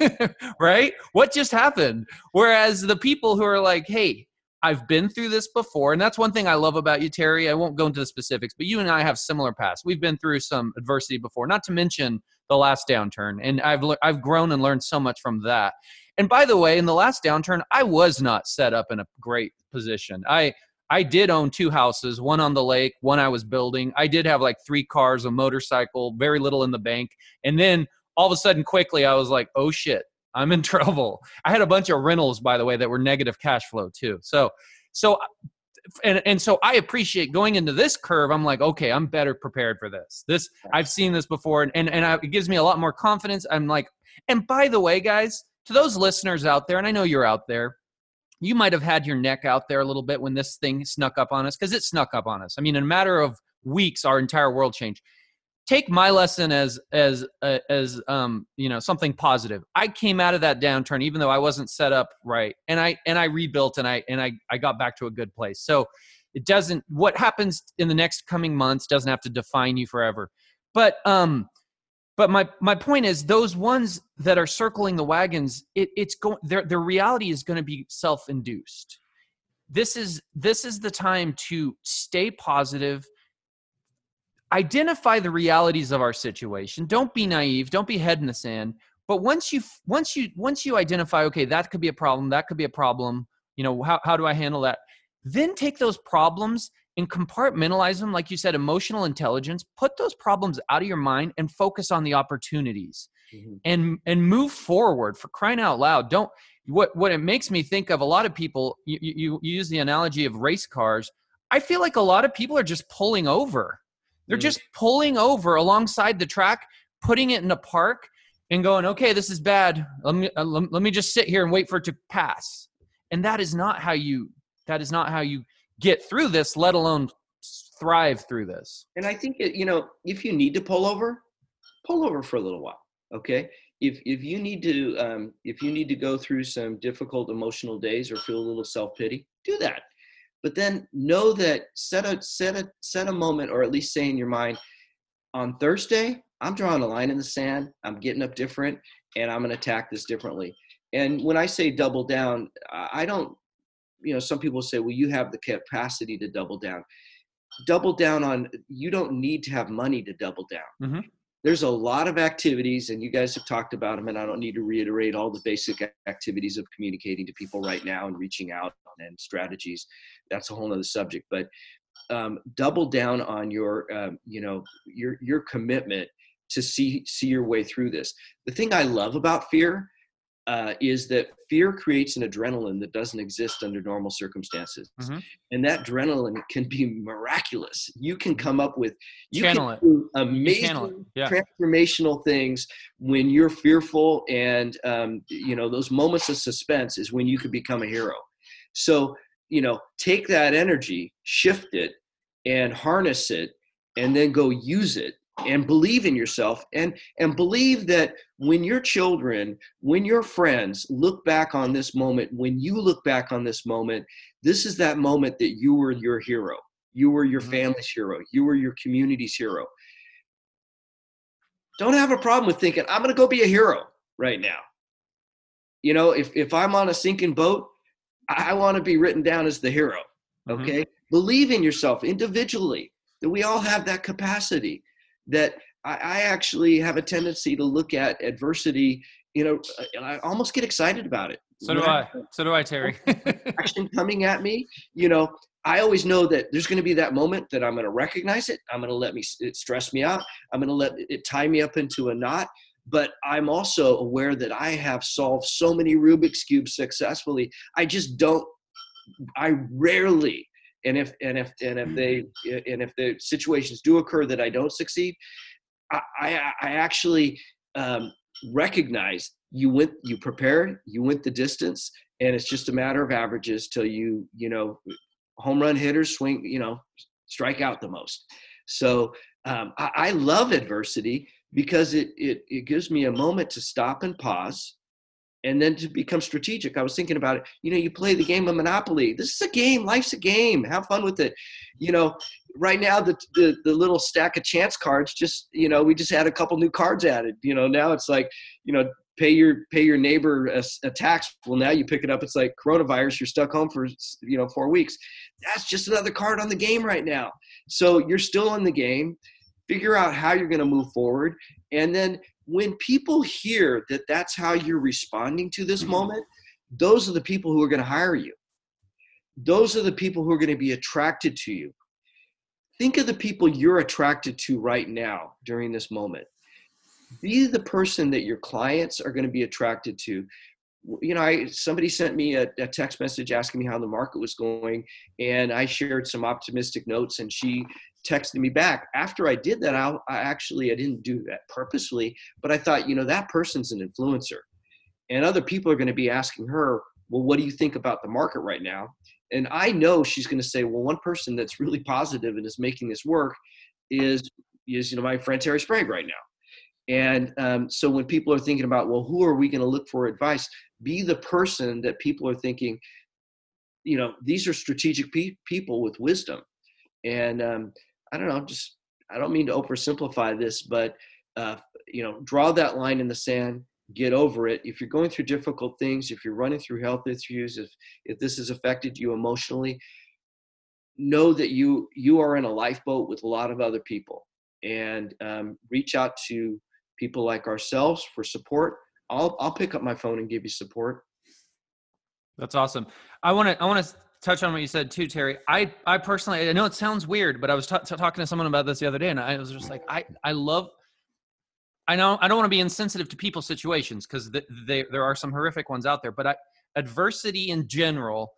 [laughs] right? What just happened? Whereas the people who are like, hey, I've been through this before. And that's one thing I love about you, Terry. I won't go into the specifics, but you and I have similar paths. We've been through some adversity before, not to mention the last downturn. And I've, I've grown and learned so much from that. And by the way, in the last downturn, I was not set up in a great position. I, I did own two houses, one on the lake, one I was building. I did have like three cars, a motorcycle, very little in the bank. And then all of a sudden, quickly, I was like, oh shit, I'm in [laughs] trouble. I had a bunch of rentals, by the way, that were negative cash flow too. So, so and and so I appreciate going into this curve. I'm like, okay, I'm better prepared for this. This I've seen this before, and and, and I, it gives me a lot more confidence. I'm like, and by the way, guys, to those listeners out there, and I know you're out there, you might have had your neck out there a little bit when this thing snuck up on us because it snuck up on us. I mean, in a matter of weeks, our entire world changed. Take my lesson as as uh, as um you know something positive. I came out of that downturn even though i wasn't set up right and i and i rebuilt and i and i i got back to a good place. So it doesn't what happens in the next coming months doesn't have to define you forever. But um but my my point is those ones that are circling the wagons it, it's going their their reality is going to be self-induced. This is this is the time to stay positive identify the realities of our situation. Don't be naive don't be head in the sand. But once you once you once you identify okay that could be a problem that could be a problem you know how, how do i handle that? Then take those problems and compartmentalize them like you said emotional intelligence put those problems out of your mind and focus on the opportunities mm-hmm. and and move forward for crying out loud don't what what it makes me think of a lot of people you, you, you use the analogy of race cars i feel like a lot of people are just pulling over they're mm. just pulling over alongside the track, putting it in a park, and going, okay, this is bad. Let me uh, let me just sit here and wait for it to pass. And that is not how you that is not how you get through this, let alone thrive through this. And I think you know, if you need to pull over, pull over for a little while. Okay. If if you need to um, if you need to go through some difficult emotional days or feel a little self pity, do that but then know that set a set a set a moment or at least say in your mind on thursday i'm drawing a line in the sand i'm getting up different and i'm going to attack this differently and when i say double down i don't you know some people say well you have the capacity to double down. Double down on you don't need to have money to double down. Mm-hmm. there's a lot of activities and you guys have talked about them and i don't need to reiterate all the basic activities of communicating to people right now and reaching out and strategies. That's a whole other subject but um, double down on your um, you know your your commitment to see see your way through this. The thing i love about fear uh, is that fear creates an adrenaline that doesn't exist under normal circumstances. Mm-hmm. and that adrenaline can be miraculous. You can come up with you channel can do amazing yeah. transformational things when you're fearful and um, you know those moments of suspense is when you could become a hero. So you know take that energy shift it and harness it and then go use it and believe in yourself and and believe that when your children when your friends look back on this moment when you look back on this moment this is that moment that you were your hero you were your mm-hmm. family's hero you were your community's hero don't have a problem with thinking i'm going to go be a hero right now you know if if i'm on a sinking boat I want to be written down as the hero. Mm-hmm. Okay. Mm-hmm. Believe in yourself individually, that we all have that capacity, that I, I, actually have a tendency to look at adversity, you know, and I almost get excited about it. So do I. So do I, Terry. [laughs] action coming at me, you know, I always know that there's going to be that moment that I'm going to recognize it. I'm going to let me it stress me out. I'm going to let it tie me up into a knot but I'm also aware that I have solved so many Rubik's cubes successfully. I just don't. I rarely, and if and if and if they and if the situations do occur that I don't succeed, I I, I actually um, recognize you went you prepared you went the distance and it's just a matter of averages till you you know home run hitters swing you know strike out the most. So um, I, I love adversity because it, it, it gives me a moment to stop and pause and then to become strategic. I was thinking about it. You know, you play the game of Monopoly. This is a game. Life's a game. Have fun with it. You know, right now the, the the little stack of chance cards just you know we just had a couple new cards added. You know, now it's like you know pay your pay your neighbor a, a tax. Well, now you pick it up. It's like coronavirus. You're stuck home for you know four weeks. That's just another card on the game right now. So you're still in the game figure out how you're going to move forward and then when people hear that that's how you're responding to this mm-hmm. moment those are the people who are going to hire you. Those are the people who are going to be attracted to you. Think of the people you're attracted to right now during this moment. Be the person that your clients are going to be attracted to you know, I somebody sent me a, a, text message asking me how the market was going, and I shared some optimistic notes, and she texted me back. After I did that, I, I actually I didn't do that purposely, but I thought, you know, that person's an influencer, and other people are going to be asking her, well, what do you think about the market right now? And I know she's going to say, well, one person that's really positive and is making this work is is you know my friend Terry Sprague right now. And um, so when people are thinking about, well, who are we going to look for advice? Be the person that people are thinking, you know, these are strategic pe- people with wisdom. And um, I don't know, just I don't mean to oversimplify this, but uh, you know, draw that line in the sand, get over it. If you're going through difficult things, if you're running through health issues, if if this has affected you emotionally, know that you you are in a lifeboat with a lot of other people, and um, reach out to people like ourselves for support. I'll I'll pick up my phone and give you support. That's awesome. I want to I want to touch on what you said too, Terry. I I personally I know it sounds weird, but I was t- t- talking to someone about this the other day, and I was just like, I I love. I know I don't want to be insensitive to people's situations because th- they, there are some horrific ones out there, but I, adversity in general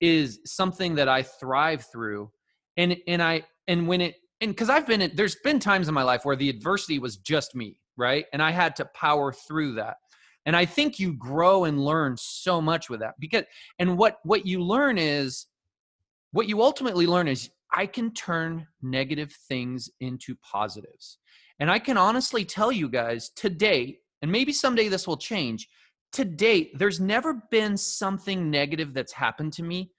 is something that I thrive through, and and I and when it and because I've been in, there's been times in my life where the adversity was just me, right, and I had to power through that and i think you grow and learn so much with that because and what what you learn is what you ultimately learn is i can turn negative things into positives. And i can honestly tell you guys to date and maybe someday this will change to date there's never been something negative that's happened to me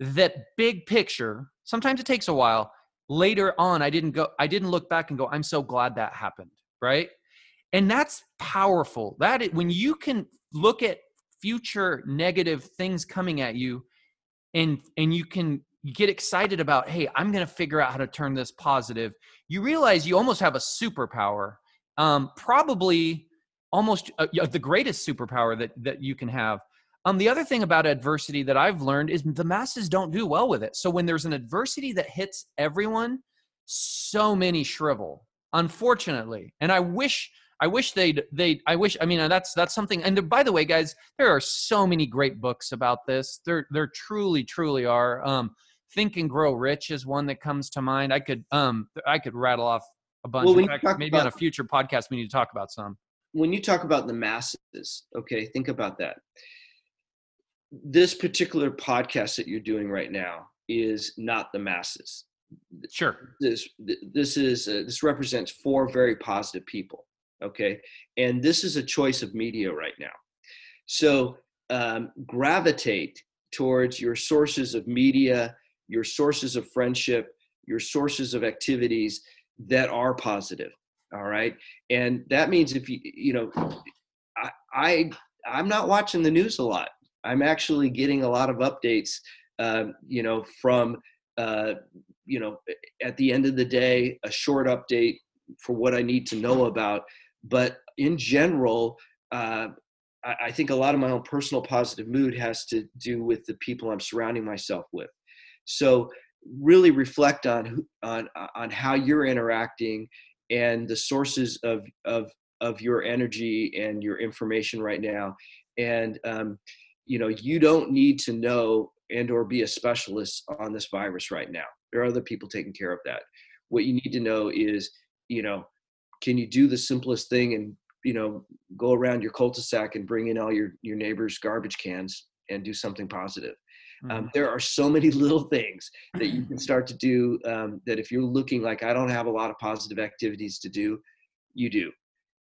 that big picture sometimes it takes a while later on i didn't go i didn't look back and go i'm so glad that happened right and that's powerful. That is, when you can look at future negative things coming at you and and you can get excited about hey i'm going to figure out how to turn this positive you realize you almost have a superpower um, probably almost uh, the greatest superpower that that you can have. Um, the other thing about adversity that i've learned is the masses don't do well with it. So when there's an adversity that hits everyone so many shrivel unfortunately. And i wish I wish they'd they I wish I mean that's that's something and by the way guys there are so many great books about this. There there truly truly are. Um Think and Grow Rich is one that comes to mind. I could um I could rattle off a bunch. Well, fact, maybe about, on a future podcast we need to talk about some. When you talk about the masses okay think about that. This particular podcast that you're doing right now is not the masses. Sure. This this is uh, this represents four very positive people okay? And this is a choice of media right now. So um, gravitate towards your sources of media your sources of friendship your sources of activities that are positive all right? And that means if you you know i, I i'm not watching the news a lot. I'm actually getting a lot of updates uh, you know from uh, you know at the end of the day a short update for what i need to know about but in general, uh, I, I think a lot of my own personal positive mood has to do with the people I'm surrounding myself with. So really reflect on on on how you're interacting and the sources of of of your energy and your information right now. And um, you know you don't need to know and or be a specialist on this virus right now. There are other people taking care of that. What you need to know is you know can you do the simplest thing and you know go around your cul-de-sac and bring in all your your neighbors garbage cans and do something positive? Um, mm-hmm. um, there are so many [laughs] little things that you can start to do um, that if you're looking like i don't have a lot of positive activities to do you do.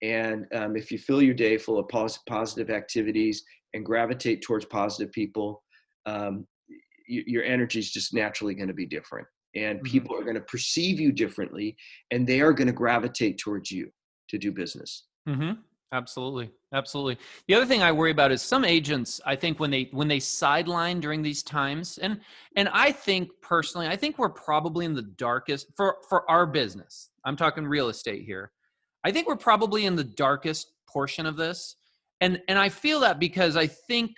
And um, if you fill your day full of pos- positive activities and gravitate towards positive people um, your energy is just naturally going to be different and mm-hmm. people are going to perceive you differently and they are going to gravitate towards you to do business mm-hmm. absolutely absolutely the other thing i worry about is some agents i think when they when they sideline during these times and and i think personally i think we're probably in the darkest for for our business i'm talking real estate here i think we're probably in the darkest portion of this and and i feel that because i think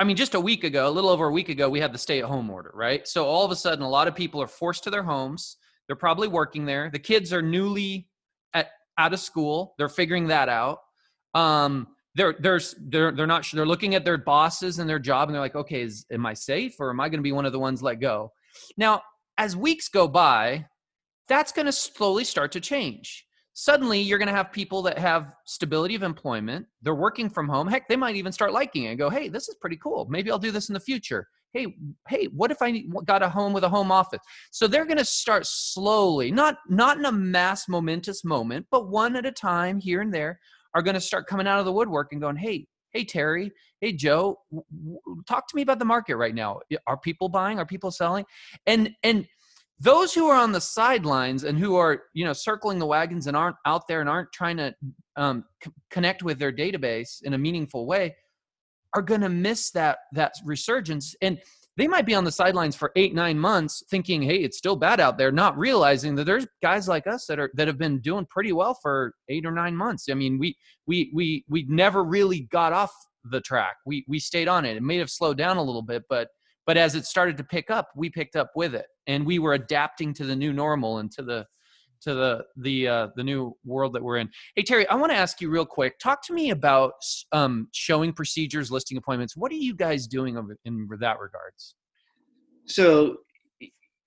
I mean, just a week ago, a little over a week ago, we had the stay at home order, right? So all of a sudden, a lot of people are forced to their homes. They're probably working there. The kids are newly at, out of school. They're figuring that out. Um, they're they're they're they're not sure. they're looking at their bosses and their job and they're like okay is am i safe or am i going to be one of the ones let go now as weeks go by that's going to slowly start to change suddenly you're going to have people that have stability of employment they're working from home heck they might even start liking it and go hey this is pretty cool maybe i'll do this in the future hey hey what if i got a home with a home office so they're going to start slowly not not in a mass momentous moment but one at a time here and there are going to start coming out of the woodwork and going, hey, hey, Terry, hey, Joe, talk to me about the market right now. Are people buying? Are people selling? And, and, those who are on the sidelines and who are you know circling the wagons and aren't out there and aren't trying to um, c- connect with their database in a meaningful way are going to miss that that resurgence. And they might be on the sidelines for eight nine months thinking hey it's still bad out there not realizing that there's guys like us that are that have been doing pretty well for eight or nine months. I mean we we we we never really got off the track. We we stayed on it. It may have slowed down a little bit but but as it started to pick up we picked up with it and we were adapting to the new normal and to the to the the uh, the new world that we're in. Hey Terry, I want to ask you real quick. Talk to me about um, showing procedures, listing appointments. What are you guys doing in that regards? So,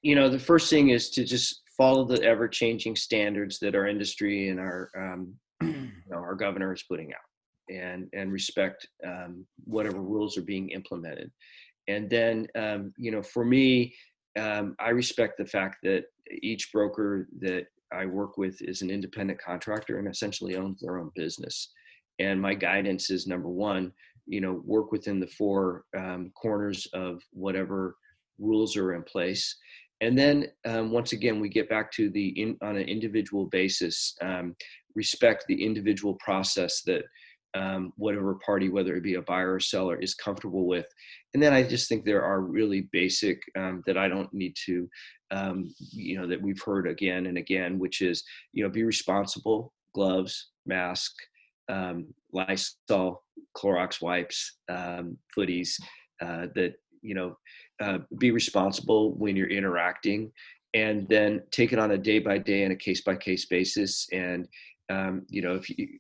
you know, the first thing is to just follow the ever changing standards that our industry and our um, [clears throat] you know, our governor is putting out, and and respect um, whatever rules are being implemented. And then, um, you know, for me, um, I respect the fact that each broker that I work with is an independent contractor and essentially owns their own business. And my guidance is number one, you know, work within the four um, corners of whatever rules are in place. And then um, once again, we get back to the in, on an individual basis, um, respect the individual process that um, whatever party, whether it be a buyer or seller, is comfortable with. And then I just think there are really basic um, that I don't need to, um, you know, that we've heard again and again, which is, you know, be responsible, gloves, mask, um, Lysol, Clorox wipes, um, footies, uh, that, you know, uh, be responsible when you're interacting and then take it on a day by day and a case by case basis. And, um, you know, if you,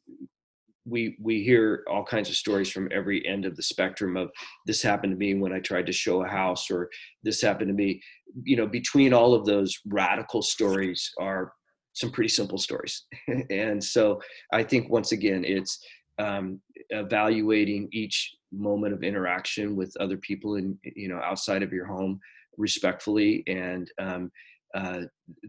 we we hear all kinds of stories from every end of the spectrum of this happened to me when I tried to show a house or this happened to me. You know, between all of those radical stories are some pretty simple stories. [laughs] and so I think once again, it's um, evaluating each moment of interaction with other people and you know outside of your home respectfully and um, uh,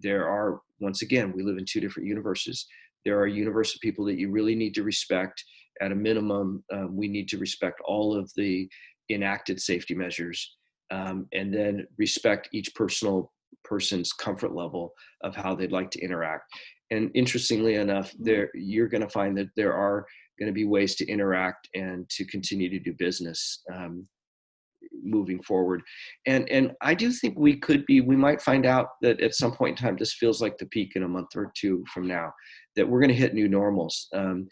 there are once again we live in two different universes there are universal people that you really need to respect. At a minimum, um, we need to respect all of the enacted safety measures, um, and then respect each personal person's comfort level of how they'd like to interact. And interestingly enough, there you're going to find that there are going to be ways to interact and to continue to do business um, moving forward and and i do think we could be we might find out that at some point in time this feels like the peak in a month or two from now that we're going to hit new normals. Um,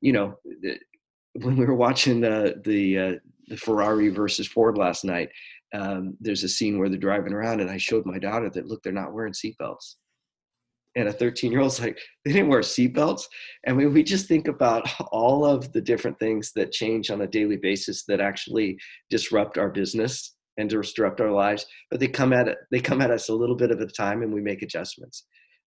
you know, when we were watching the the, uh, the Ferrari versus Ford last night, um, there's a scene where they're driving around, and I showed my daughter that look, they're not wearing seatbelts. And a 13 year old's like, they didn't wear seatbelts. And when we just think about [laughs] all of the different things that change on a daily basis that actually disrupt our business and disrupt our lives, but they come at it, they come at us a little bit at a time, and we make adjustments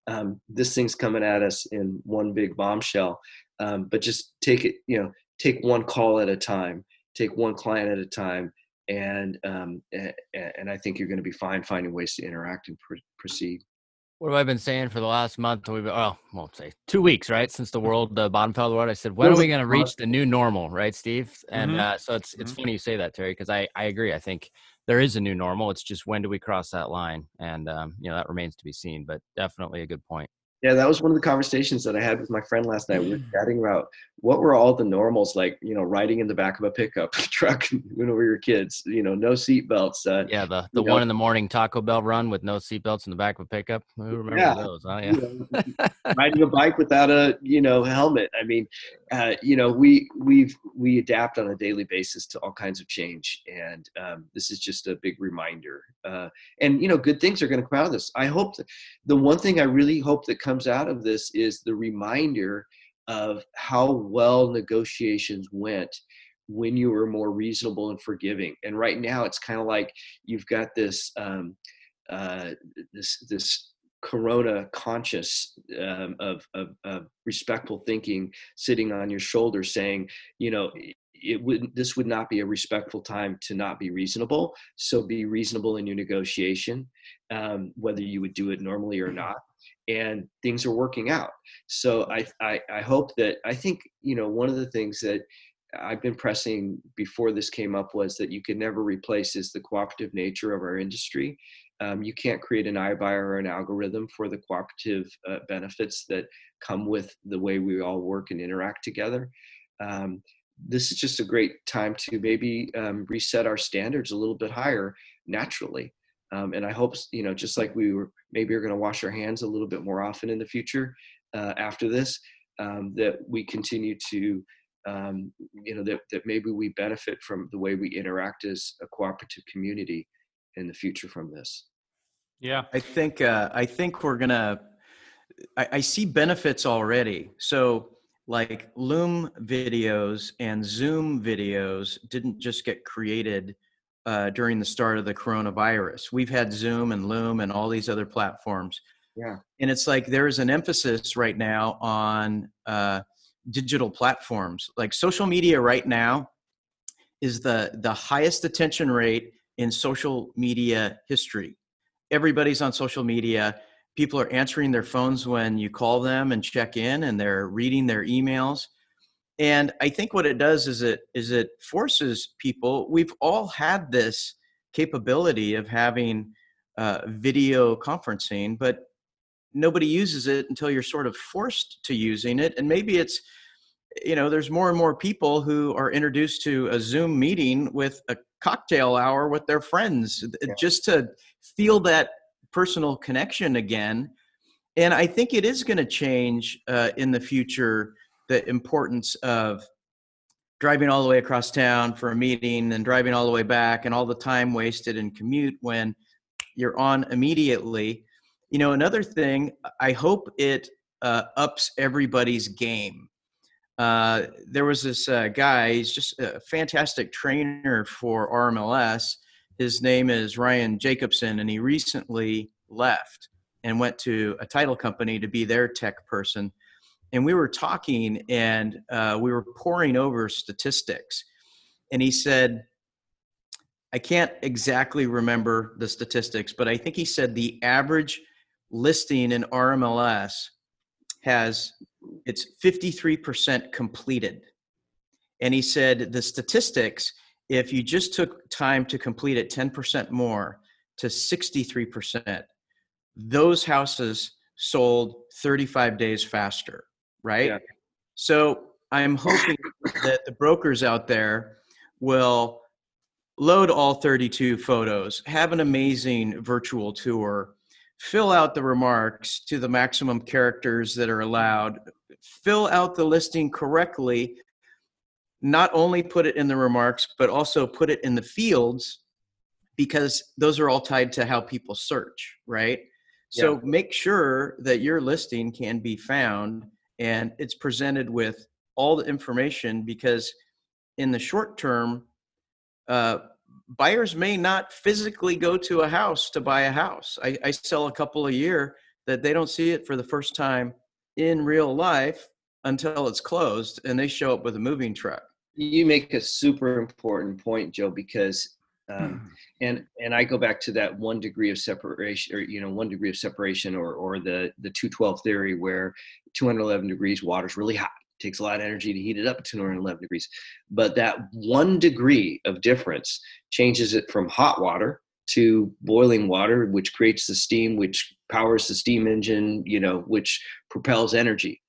um, this thing's coming at us in one big bombshell. Um, but just take it, you know, take one call at a time, take one client at a time, and um, and I think you're going to be fine finding ways to interact and pr- proceed. What have I been saying for the last month? We've well, won't say two weeks, right? Since the world, the bottom fell the world. I said, when are we going to reach the new normal, right, Steve? And mm-hmm. uh, so it's it's mm-hmm. funny you say that, Terry, because I I agree. I think there is a new normal. It's just when do we cross that line? And um, you know that remains to be seen. But definitely a good point. Yeah, that was one of the conversations that I had with my friend last night. We were mm. chatting about what were all the normals like, you know, riding in the back of a pickup [laughs] truck when we were kids, you know, no seatbelts. Uh, yeah, the, the one know. in the morning Taco Bell run with no seatbelts in the back of a pickup. Who remembers yeah. those? Huh? Yeah. You know, [laughs] riding a bike without a, you know, helmet. I mean, uh, you know, we we've we adapt on a daily basis to all kinds of change, and um, this is just a big reminder. Uh, and you know, good things are going to come out of this. I hope that the one thing I really hope that comes out of this is the reminder of how well negotiations went when you were more reasonable and forgiving. And right now, it's kind of like you've got this um, uh, this this corona conscious um, of, of, of, respectful thinking sitting on your shoulder saying you know it would this would not be a respectful time to not be reasonable so be reasonable in your negotiation um, whether you would do it normally or not and things are working out so I, I i hope that i think you know one of the things that I've been pressing before this came up was that you can never replace is the cooperative nature of our industry. Um, you can't create an iBuyer or an algorithm for the cooperative uh, benefits that come with the way we all work and interact together. Um, this is just a great time to maybe um, reset our standards a little bit higher naturally. Um, and I hope, you know, just like we were maybe are going to wash our hands a little bit more often in the future uh, after this, um, that we continue to um, you know that, that maybe we benefit from the way we interact as a cooperative community in the future from this. Yeah. I think uh, i think we're gonna I, I see benefits already. So like loom videos and zoom videos didn't just get created uh, during the start of the coronavirus. We've had zoom and loom and all these other platforms. Yeah. And it's like there's an emphasis right now on uh, digital platforms. Like social media right now is the the highest attention rate in social media history. Everybody's on social media. People are answering their phones when you call them and check in and they're reading their emails and i think what it does is it is it forces people we've all had this capability of having uh, video conferencing but nobody uses it until you're sort of forced to using it and maybe it's you know there's more and more people who are introduced to a zoom meeting with a cocktail hour with their friends yeah. just to feel that personal connection again and i think it is going to change uh, in the future the importance of driving all the way across town for a meeting and driving all the way back and all the time wasted in commute when you're on immediately. You know another thing i hope it uh, ups everybody's game. Uh, there was this uh, guy he's just a fantastic trainer for rmls his name is ryan jacobson and he recently left and went to a title company to be their tech person and we were talking and uh, we were pouring over statistics and he said i can't exactly remember the statistics but i think he said the average listing in RMLS has it's 53% completed. And he said the statistics, if you just took time to complete it 10% more to 63%, those houses sold 35 days faster, right? Yeah. So I'm hoping that the brokers out there will load all 32 photos, have an amazing virtual tour, fill out the remarks to the maximum characters that are allowed, fill out the listing correctly, not only put it in the remarks, but also put it in the fields because those are all tied to how people search, right? So yeah. make sure that your listing can be found and it's presented with all the information because in the short term, uh, buyers may not physically go to a house to buy a house. I, I sell a couple a year that they don't see it for the first time in real life until it's closed and they show up with a moving truck. You make a super important point, Joe, because um, hmm. and and I go back to that one degree of separation, or you know, one degree of separation, or or the the two twelve theory, where 211 degrees water's really hot, It takes a lot of energy to heat it up to 211 degrees. But that one degree of difference changes it from hot water to boiling water, which creates the steam, which powers the steam engine, you know, which propels energy.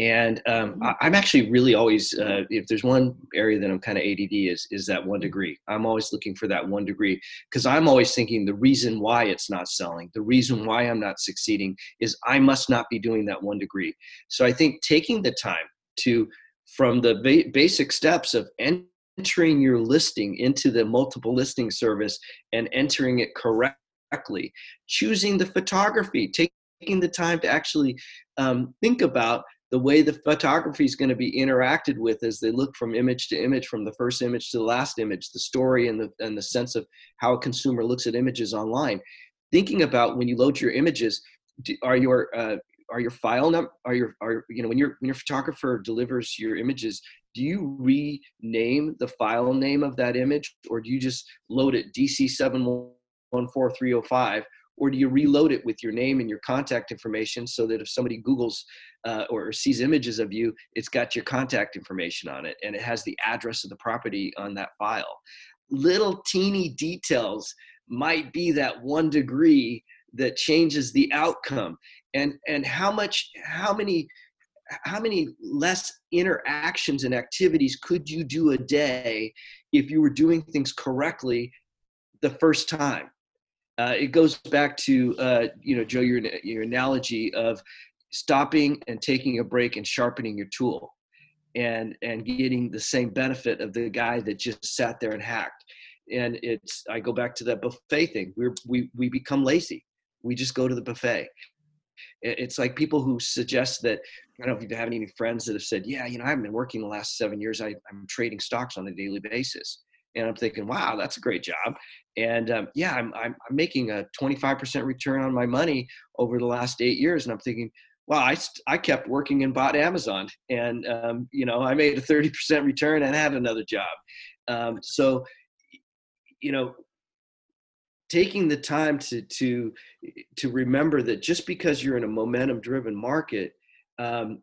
And um. I, am actually really always, uh, if there's one area that I'm kind of ADD is, is that one degree. I'm always looking for that one degree because I'm always thinking the reason why it's not selling, the reason why I'm not succeeding is I must not be doing that one degree. So I think taking the time to from the ba- basic steps of entering your listing into the multiple listing service and entering it correctly choosing the photography taking the time to actually um, think about the way the photography is going to be interacted with as they look from image to image from the first image to the last image the story and the and the sense of how a consumer looks at images online. Thinking about when you load your images are your uh, are your file num are your are you know when your when your photographer delivers your images do you rename the file name of that image or do you just load it dc714305 or do you reload it with your name and your contact information so that if somebody googles uh, or sees images of you it's got your contact information on it and it has the address of the property on that file? Little teeny details might be that one degree that changes the outcome. And and how much how many how many less interactions and activities could you do a day if you were doing things correctly the first time uh, it goes back to uh, you know joe your, your analogy of stopping and taking a break and sharpening your tool and and getting the same benefit of the guy that just sat there and hacked. And it's i go back to that buffet thing. We're we, we become lazy. We just go to the buffet. It's like people who suggest that i don't know if you have any friends that have said yeah you know i haven't been working the last seven years. I, am trading stocks on a daily basis and i'm thinking wow that's a great job and um, yeah I'm, I'm, I'm making a 25% return on my money over the last eight years and i'm thinking well, I, I kept working and bought Amazon, and um, you know I made a thirty percent return and had another job. Um, so, you know, taking the time to to to remember that just because you're in a momentum driven market um,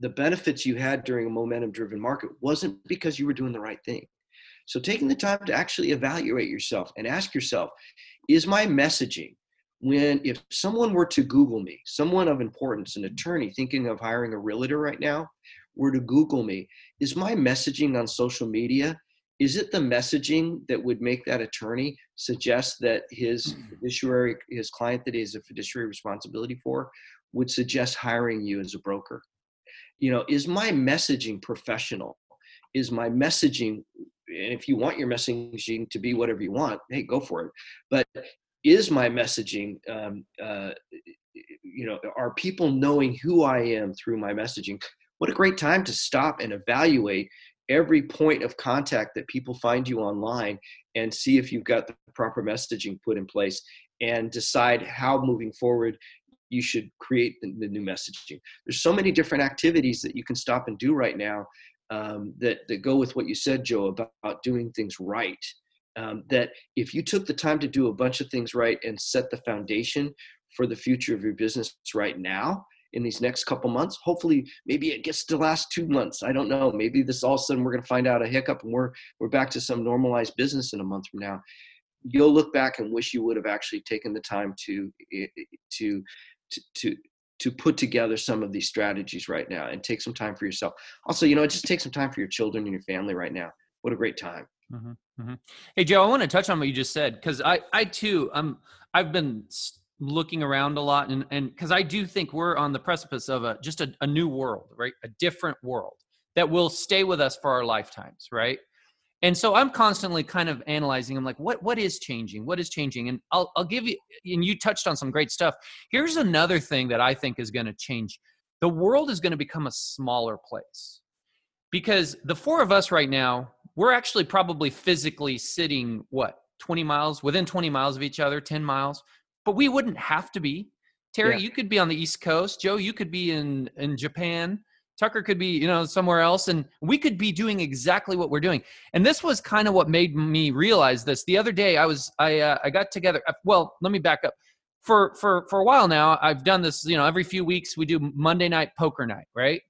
the benefits you had during a momentum driven market wasn't because you were doing the right thing so taking the time to actually evaluate yourself and ask yourself is my messaging when if someone were to google me someone of importance an attorney thinking of hiring a realtor right now were to google me is my messaging on social media is it the messaging that would make that attorney suggest that his mm. fiduciary his client that he has a fiduciary responsibility for would suggest hiring you as a broker you know is my messaging professional is my messaging and if you want your messaging to be whatever you want hey go for it. But is my messaging um, uh, you know are people knowing who i am through my messaging? What a great time to stop and evaluate every point of contact that people find you online and see if you've got the proper messaging put in place and decide how moving forward you should create the, the new messaging. There's so many different activities that you can stop and do right now um, that, that go with what you said joe about, doing things right um, that if you took the time to do a bunch of things right and set the foundation for the future of your business right now in these next couple months. Hopefully, maybe it gets to last two months. I don't know. Maybe this all of a sudden we're going to find out a hiccup and we're we're back to some normalized business in a month from now. You'll look back and wish you would have actually taken the time to to to to to put together some of these strategies right now and take some time for yourself. Also, you know, just take some time for your children and your family right now. What a great time. Mm-hmm, mm-hmm. Hey Joe, I want to touch on what you just said because I, I too, I'm, I've been looking around a lot and and because i do think we're on the precipice of a just a, a, new world right a different world that will stay with us for our lifetimes right and so i'm constantly kind of analyzing i'm like what what is changing what is changing and i'll, I'll give you and you touched on some great stuff here's another thing that i think is going to change the world is going to become a smaller place because the four of us right now we're actually probably physically sitting what 20 miles within 20 miles of each other 10 miles but we wouldn't have to be. Terry, yeah. you could be on the East Coast. Joe, you could be in in Japan. Tucker could be, you know, somewhere else, and we could be doing exactly what we're doing. And this was kind of what made me realize this. The other day, I was, I, uh, I got together. Uh, well, let me back up. For for for a while now, I've done this. You know, every few weeks we do Monday night poker night, right?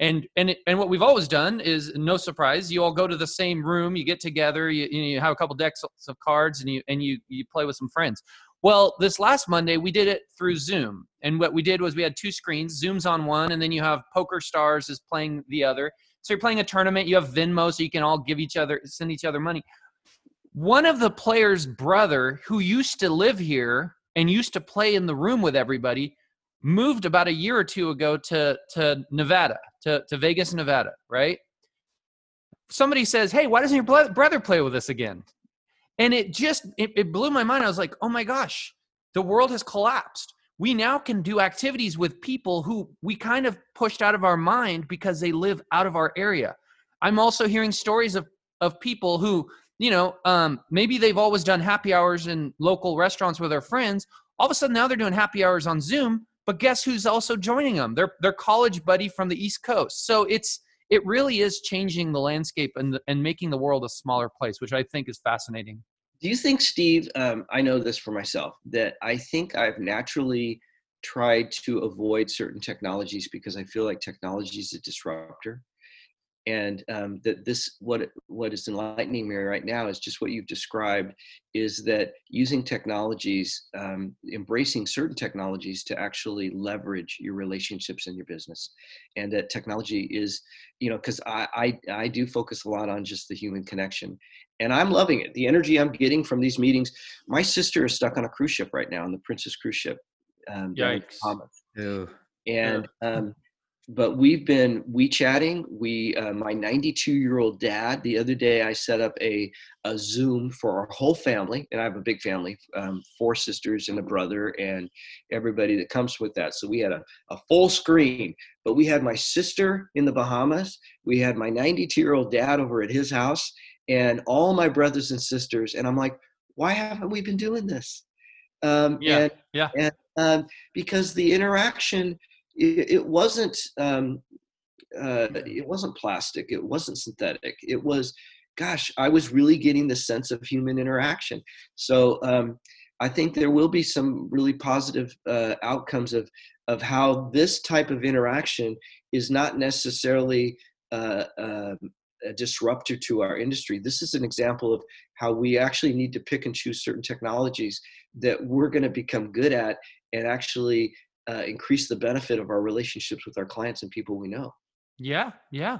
And and it, and what we've always done is no surprise. You all go to the same room, you get together, you you have a couple decks of cards, and you and you you play with some friends. Well, this last Monday, we did it through Zoom. And what we did was we had two screens Zoom's on one, and then you have Poker Stars is playing the other. So you're playing a tournament, you have Venmo, so you can all give each other, send each other money. One of the players' brother, who used to live here and used to play in the room with everybody, moved about a year or two ago to, to Nevada, to, to Vegas, Nevada, right? Somebody says, Hey, why doesn't your brother play with us again? And it just it, it blew my mind i was like oh my gosh the world has collapsed we now can do activities with people who we kind of pushed out of our mind because they live out of our area. I'm also hearing stories of of people who, you know, um, maybe they've always done happy hours in local restaurants with their friends. All of a sudden now they're doing happy hours on Zoom, but guess who's also joining them? Their their college buddy from the East Coast. So it's it really is changing the landscape and and making the world a smaller place, which I think is fascinating. Do you think, Steve? Um, I know this for myself that I think I've naturally tried to avoid certain technologies because I feel like technology is a disruptor and um, that this what what is enlightening me right now is just what you've described is that using technologies um, embracing certain technologies to actually leverage your relationships in your business. And that technology is you know because I, I i do focus a lot on just the human connection. And i'm loving it. The energy i'm getting from these meetings my sister is stuck on a cruise ship right now on the princess cruise ship um, Yikes. and um, but we've been we chatting we uh, my 92 year old dad the other day i set up a, a zoom for our whole family and i have a big family um, four sisters and a brother and everybody that comes with that. So we had a, a full screen but we had my sister in the bahamas we had my 92 year old dad over at his house and all my brothers and sisters and i'm like why haven't we been doing this? Um, yeah and, yeah. and, um, because the interaction it, it wasn't um, uh, it wasn't plastic it wasn't synthetic it was gosh i was really getting the sense of human interaction. So um, i think there will be some really positive uh, outcomes of of how this type of interaction is not necessarily uh, um, a disruptor to our industry. This is an example of how we actually need to pick and choose certain technologies that we're going to become good at and actually uh, increase the benefit of our relationships with our clients and people we know. Yeah, yeah.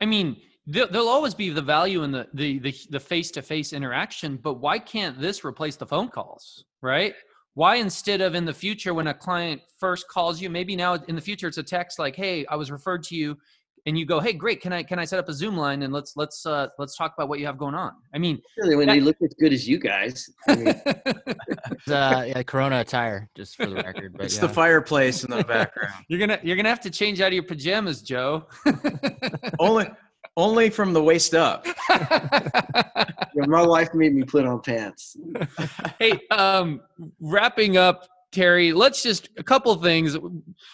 I mean, there, will always be the value in the the the the face to face interaction, but why can't this replace the phone calls? Right? Why instead of in the future when a client first calls you, maybe now in the future it's a text like, "Hey, I was referred to you and you go, "Hey, great! Can I can I set up a Zoom line and let's let's uh, let's talk about what you have going on?" I mean, really, when that, they look as good as you guys. I mean. [laughs] uh, yeah, Corona attire, just for the record. But it's yeah. the fireplace in the background. [laughs] you're gonna you're gonna have to change out of your pajamas, Joe. [laughs] only only from the waist up. yeah, my wife made me put on pants. hey, um, wrapping up Terry, let's just a couple things.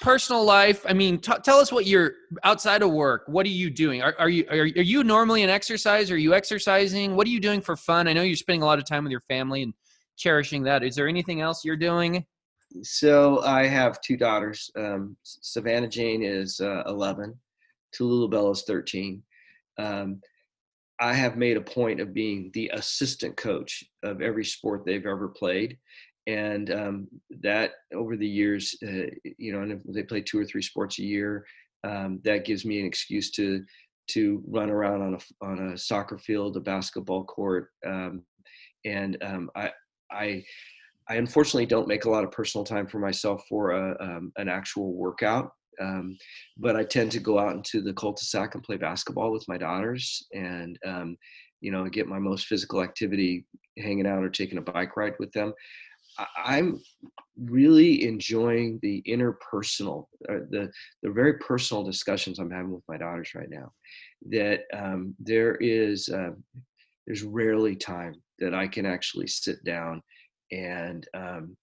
Personal life. I mean, t- tell us what you're outside of work. What are you doing? Are, are you are, are you normally an exercise? Are you exercising? What are you doing for fun? I know you're spending a lot of time with your family and cherishing that. Is there anything else you're doing? So I have two daughters. Um, Savannah Jane is uh, 11. Tallulah Bell is 13. Um, I have made a point of being the assistant coach of every sport they've ever played and um, that over the years, uh, you know, and they play two or three sports a year. Um, that gives me an excuse to to run around on a on a soccer field, a basketball court, um, and um, I I I unfortunately don't make a lot of personal time for myself for a, um, an actual workout. Um, but I tend to go out into the cul-de-sac and play basketball with my daughters, and you know, get my most physical activity hanging out or taking a bike ride with them. I'm really enjoying the interpersonal, uh, the the very personal discussions I'm having with my daughters right now. That um, there is uh, there's rarely time that I can actually sit down and um,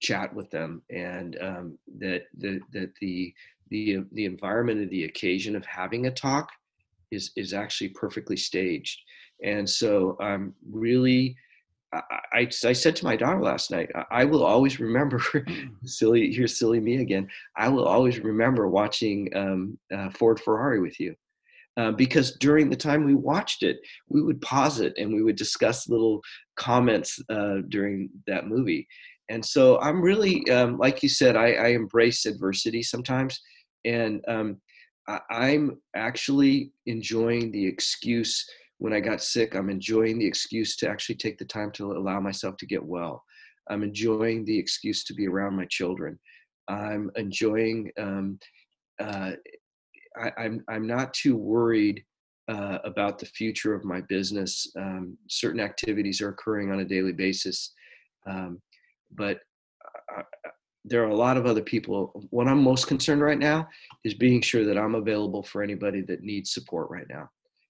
chat with them, and um, that the that the the the environment of the occasion of having a talk is is actually perfectly staged, and so I'm really I, I, I, said to my daughter last night, I, I will always remember, [laughs] mm. silly, here's silly me again. I will always remember watching um, uh, Ford Ferrari with you. Uh, because during the time we watched it, we would pause it and we would discuss little comments uh, during that movie. And so I'm really, um, like you said, I, I, embrace adversity sometimes. And um, I, I'm actually enjoying the excuse when I got sick, I'm enjoying the excuse to actually take the time to allow myself to get well. I'm enjoying the excuse to be around my children. I'm enjoying. Um, uh, I, am I'm, I'm not too worried uh, about the future of my business. Um, certain activities are occurring on a daily basis, um, but I, there are a lot of other people. What I'm most concerned right now is being sure that I'm available for anybody that needs support right now.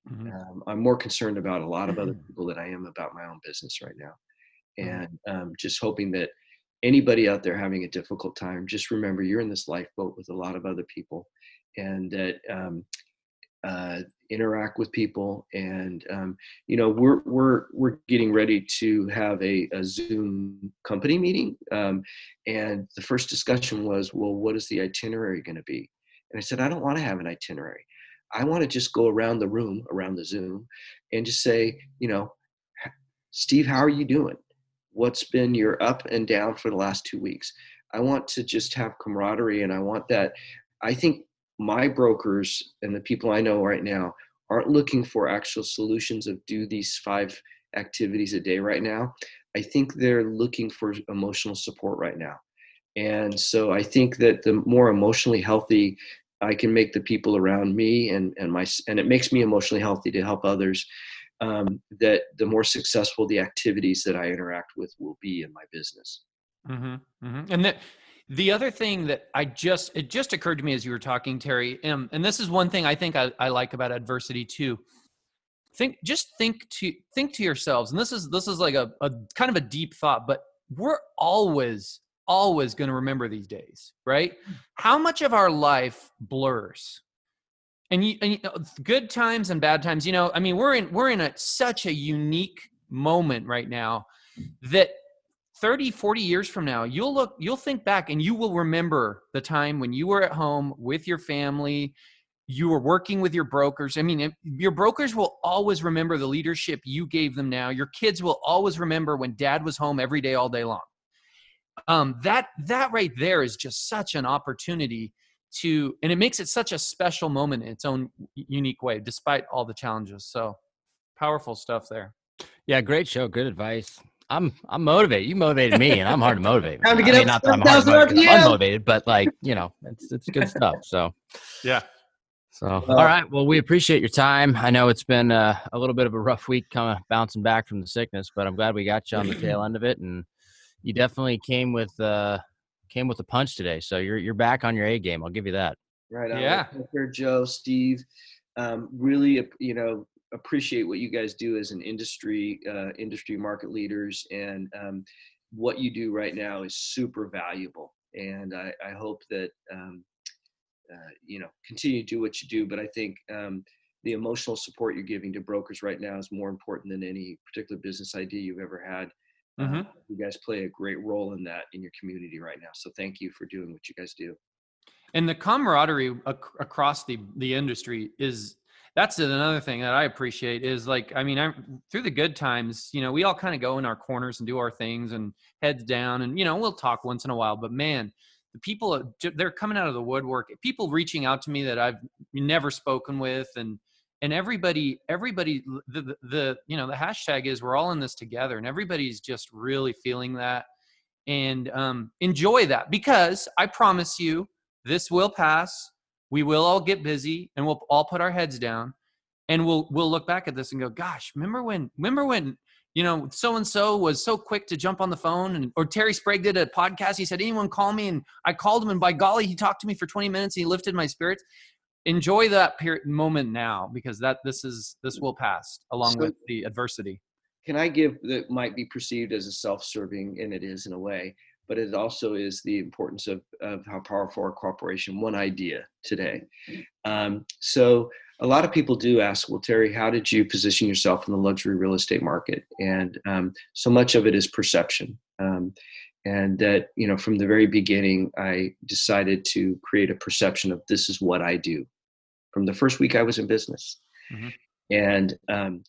Mm-hmm. Um, I'm more concerned about a lot of other people than I am about my own business right now. Mm-hmm. And um, just hoping that anybody out there having a difficult time, just remember you're in this lifeboat with a lot of other people and that um, uh, interact with people and um, you know we're we're we're getting ready to have a, a zoom company meeting um, and the first discussion was well what is the itinerary going to be and i said i don't want to have an itinerary i want to just go around the room around the zoom and just say you know steve how are you doing what's been your up and down for the last two weeks i want to just have camaraderie and i want that i think my brokers and the people I know right now aren't looking for actual solutions of do these five activities a day right now. I think they're looking for emotional support right now. And so I think that the more emotionally healthy I can make the people around me and, and my and it makes me emotionally healthy to help others, um, that the more successful the activities that I interact with will be in my business. Mm-hmm, mm-hmm. And that the other thing that I just it just occurred to me as you were talking, Terry, um, and this is one thing I think I, I like about adversity too. Think just think to think to yourselves, and this is this is like a, a kind of a deep thought, but we're always always going to remember these days, right? Hmm. How much of our life blurs? And you, and you uh, know, good times and bad times. You know, I mean, we're in we're in a such a unique moment right now that 30 40 years from now you'll look you'll think back and you will remember the time when you were at home with your family you were working with your brokers i mean your brokers will always remember the leadership you gave them now your kids will always remember when dad was home every day all day long um, that that right there is just such an opportunity to and it makes it such a special moment in its own unique way despite all the challenges so powerful stuff there yeah great show good advice I'm I'm motivated. You motivated me, and I'm hard to motivate. [laughs] Time to get I mean, up. Not that I'm hard to motivate, I'm unmotivated, but like you know, it's it's good stuff. So [laughs] yeah. So all right. Well, we appreciate your time. I know it's been uh, a little bit of a rough week, kind of bouncing back from the sickness, but I'm glad we got you on the tail end of it, and you definitely came with uh came with a punch today. So you're you're back on your A game. I'll give you that. Right. Yeah. Joe, Steve, um, really, you know, appreciate what you guys do as an industry uh, industry market leaders and um, what you do right now is super valuable and i, I hope that um, uh, you know continue to do what you do but i think um, the emotional support you're giving to brokers right now is more important than any particular business idea you've ever had mm-hmm. uh, you guys play a great role in that in your community right now so thank you for doing what you guys do and the camaraderie ac- across the the industry is that's another thing that I appreciate is like, I mean, I'm through the good times, you know, we all kind of go in our corners and do our things and heads down and, you know, we'll talk once in a while, but man, the people they're coming out of the woodwork, people reaching out to me that I've never spoken with and, and everybody, everybody, the, the, the you know, the hashtag is we're all in this together and everybody's just really feeling that and um, enjoy that because I promise you this will pass we will all get busy and we'll all put our heads down and we'll we'll look back at this and go gosh remember when remember when you know so and so was so quick to jump on the phone and or terry sprague did a podcast he said anyone call me? And i called him and by golly he talked to me for 20 minutes and he lifted my spirits enjoy that period moment now because that this is this will pass along so, with the adversity can i give that might be perceived as a self-serving and it is in a way but it also is the importance of, of how powerful our cooperation, one idea today. Um, so a lot of people do ask, well, Terry, how did you position yourself in the luxury real estate market? And um, so much of it is perception. Um, and that, you know, from the very beginning, I decided to create a perception of this is what I do from the first week I was in business. Mm-hmm. And um,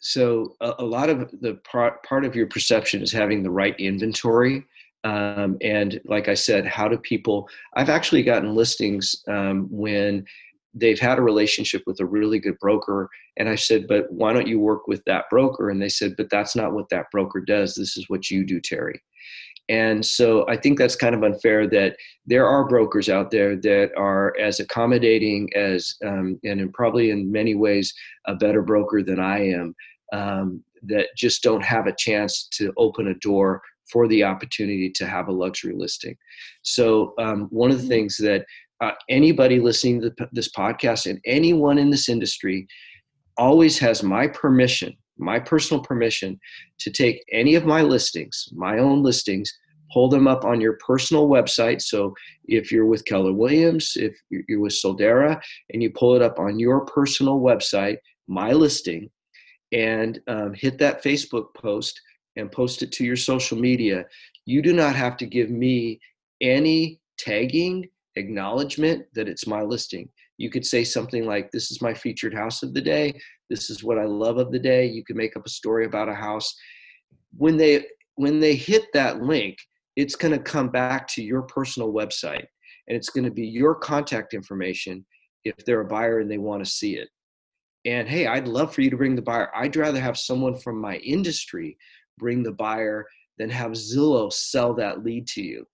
so a, a, lot of the part, part of your perception is having the right inventory um, and like I said, how do people? I've actually gotten listings um, when they've had a relationship with a really good broker, and I said, "But why don't you work with that broker?" And they said, "But that's not what that broker does. This is what you do, Terry." And so I think that's kind of unfair that there are brokers out there that are as accommodating as, um, and in probably in many ways, a better broker than I am, um, that just don't have a chance to open a door for the opportunity to have a luxury listing. So, um, one of the things that uh, anybody listening to this podcast and anyone in this industry always has my permission, my personal permission, to take any of my listings, my own listings, pull them up on your personal website. So if you're with Keller Williams, if you're with Soldera, and you pull it up on your personal website, my listing, and um, hit that Facebook post and post it to your social media, you do not have to give me any tagging acknowledgement that it's my listing. You could say something like, This is my featured house of the day. This is what I love of the day. You can make up a story about a house. When they when they hit that link, it's going to come back to your personal website and it's going to be your contact information if they're a buyer and they want to see it. And hey, I'd love for you to bring the buyer. I'd rather have someone from my industry bring the buyer than have Zillow sell that lead to you.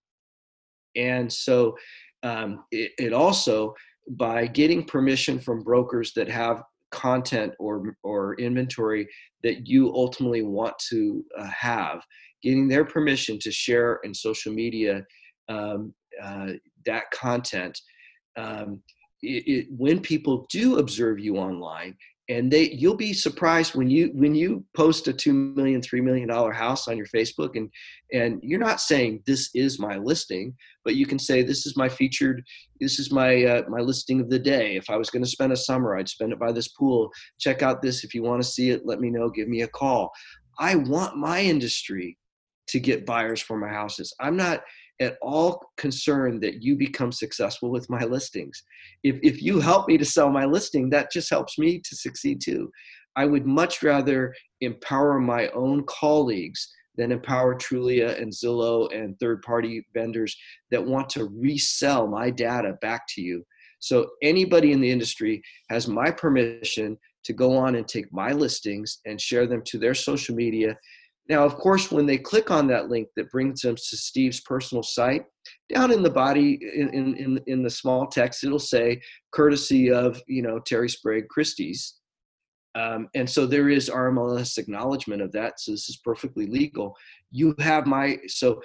And so um, it, it also, by getting permission from brokers that have content or or inventory that you ultimately want to uh, have getting their permission to share in social media um, uh, that content um, it, it, when people do observe you online and they you'll be surprised when you when you post a two million three million dollar house on your facebook and and you're not saying this is my listing but you can say this is my featured this is my uh, my listing of the day. If i was going to spend a summer i'd spend it by this pool. Check out this. If you want to see it let me know. Give me a call. I want my industry to get buyers for my houses. I'm not at all concerned that you become successful with my listings. If, if you help me to sell my listing, that just helps me to succeed too. I would much rather empower my own colleagues than empower Trulia and Zillow and third party vendors that want to resell my data back to you. So, anybody in the industry has my permission to go on and take my listings and share them to their social media now, of course, when they click on that link that brings them to Steve's personal site, down in the body, in, in, in the small text, it'll say, courtesy of, you know, Terry Sprague Christie's. Um, and so there is RMLS acknowledgement of that. So this is perfectly legal. You have my, so,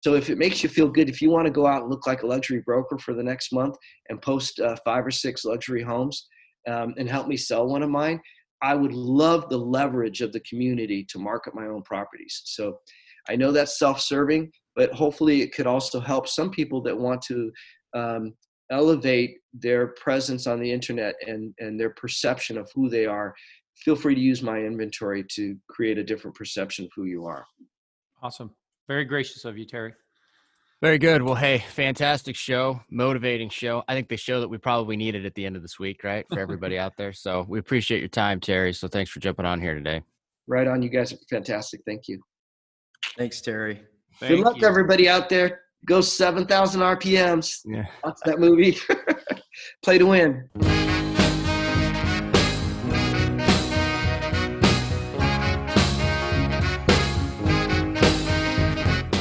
so if it makes you feel good, if you want to go out and look like a luxury broker for the next month and post uh, five or six luxury homes um, and help me sell one of mine, I would love the leverage of the community to market my own properties. So I know that's self serving, but hopefully it could also help some people that want to um, elevate their presence on the internet and, and their perception of who they are. Feel free to use my inventory to create a different perception of who you are. Awesome. Very gracious of you, Terry. Very good. Well, hey, fantastic show, motivating show. I think the show that we probably needed at the end of this week, right, for everybody out there. So we appreciate your time, Terry. So thanks for jumping on here today. Right on. You guys are fantastic. Thank you. Thanks, Terry. Thank Good luck, you. everybody out there. Go 7,000 RPMs. Yeah. Watch that movie. [laughs] Play to win.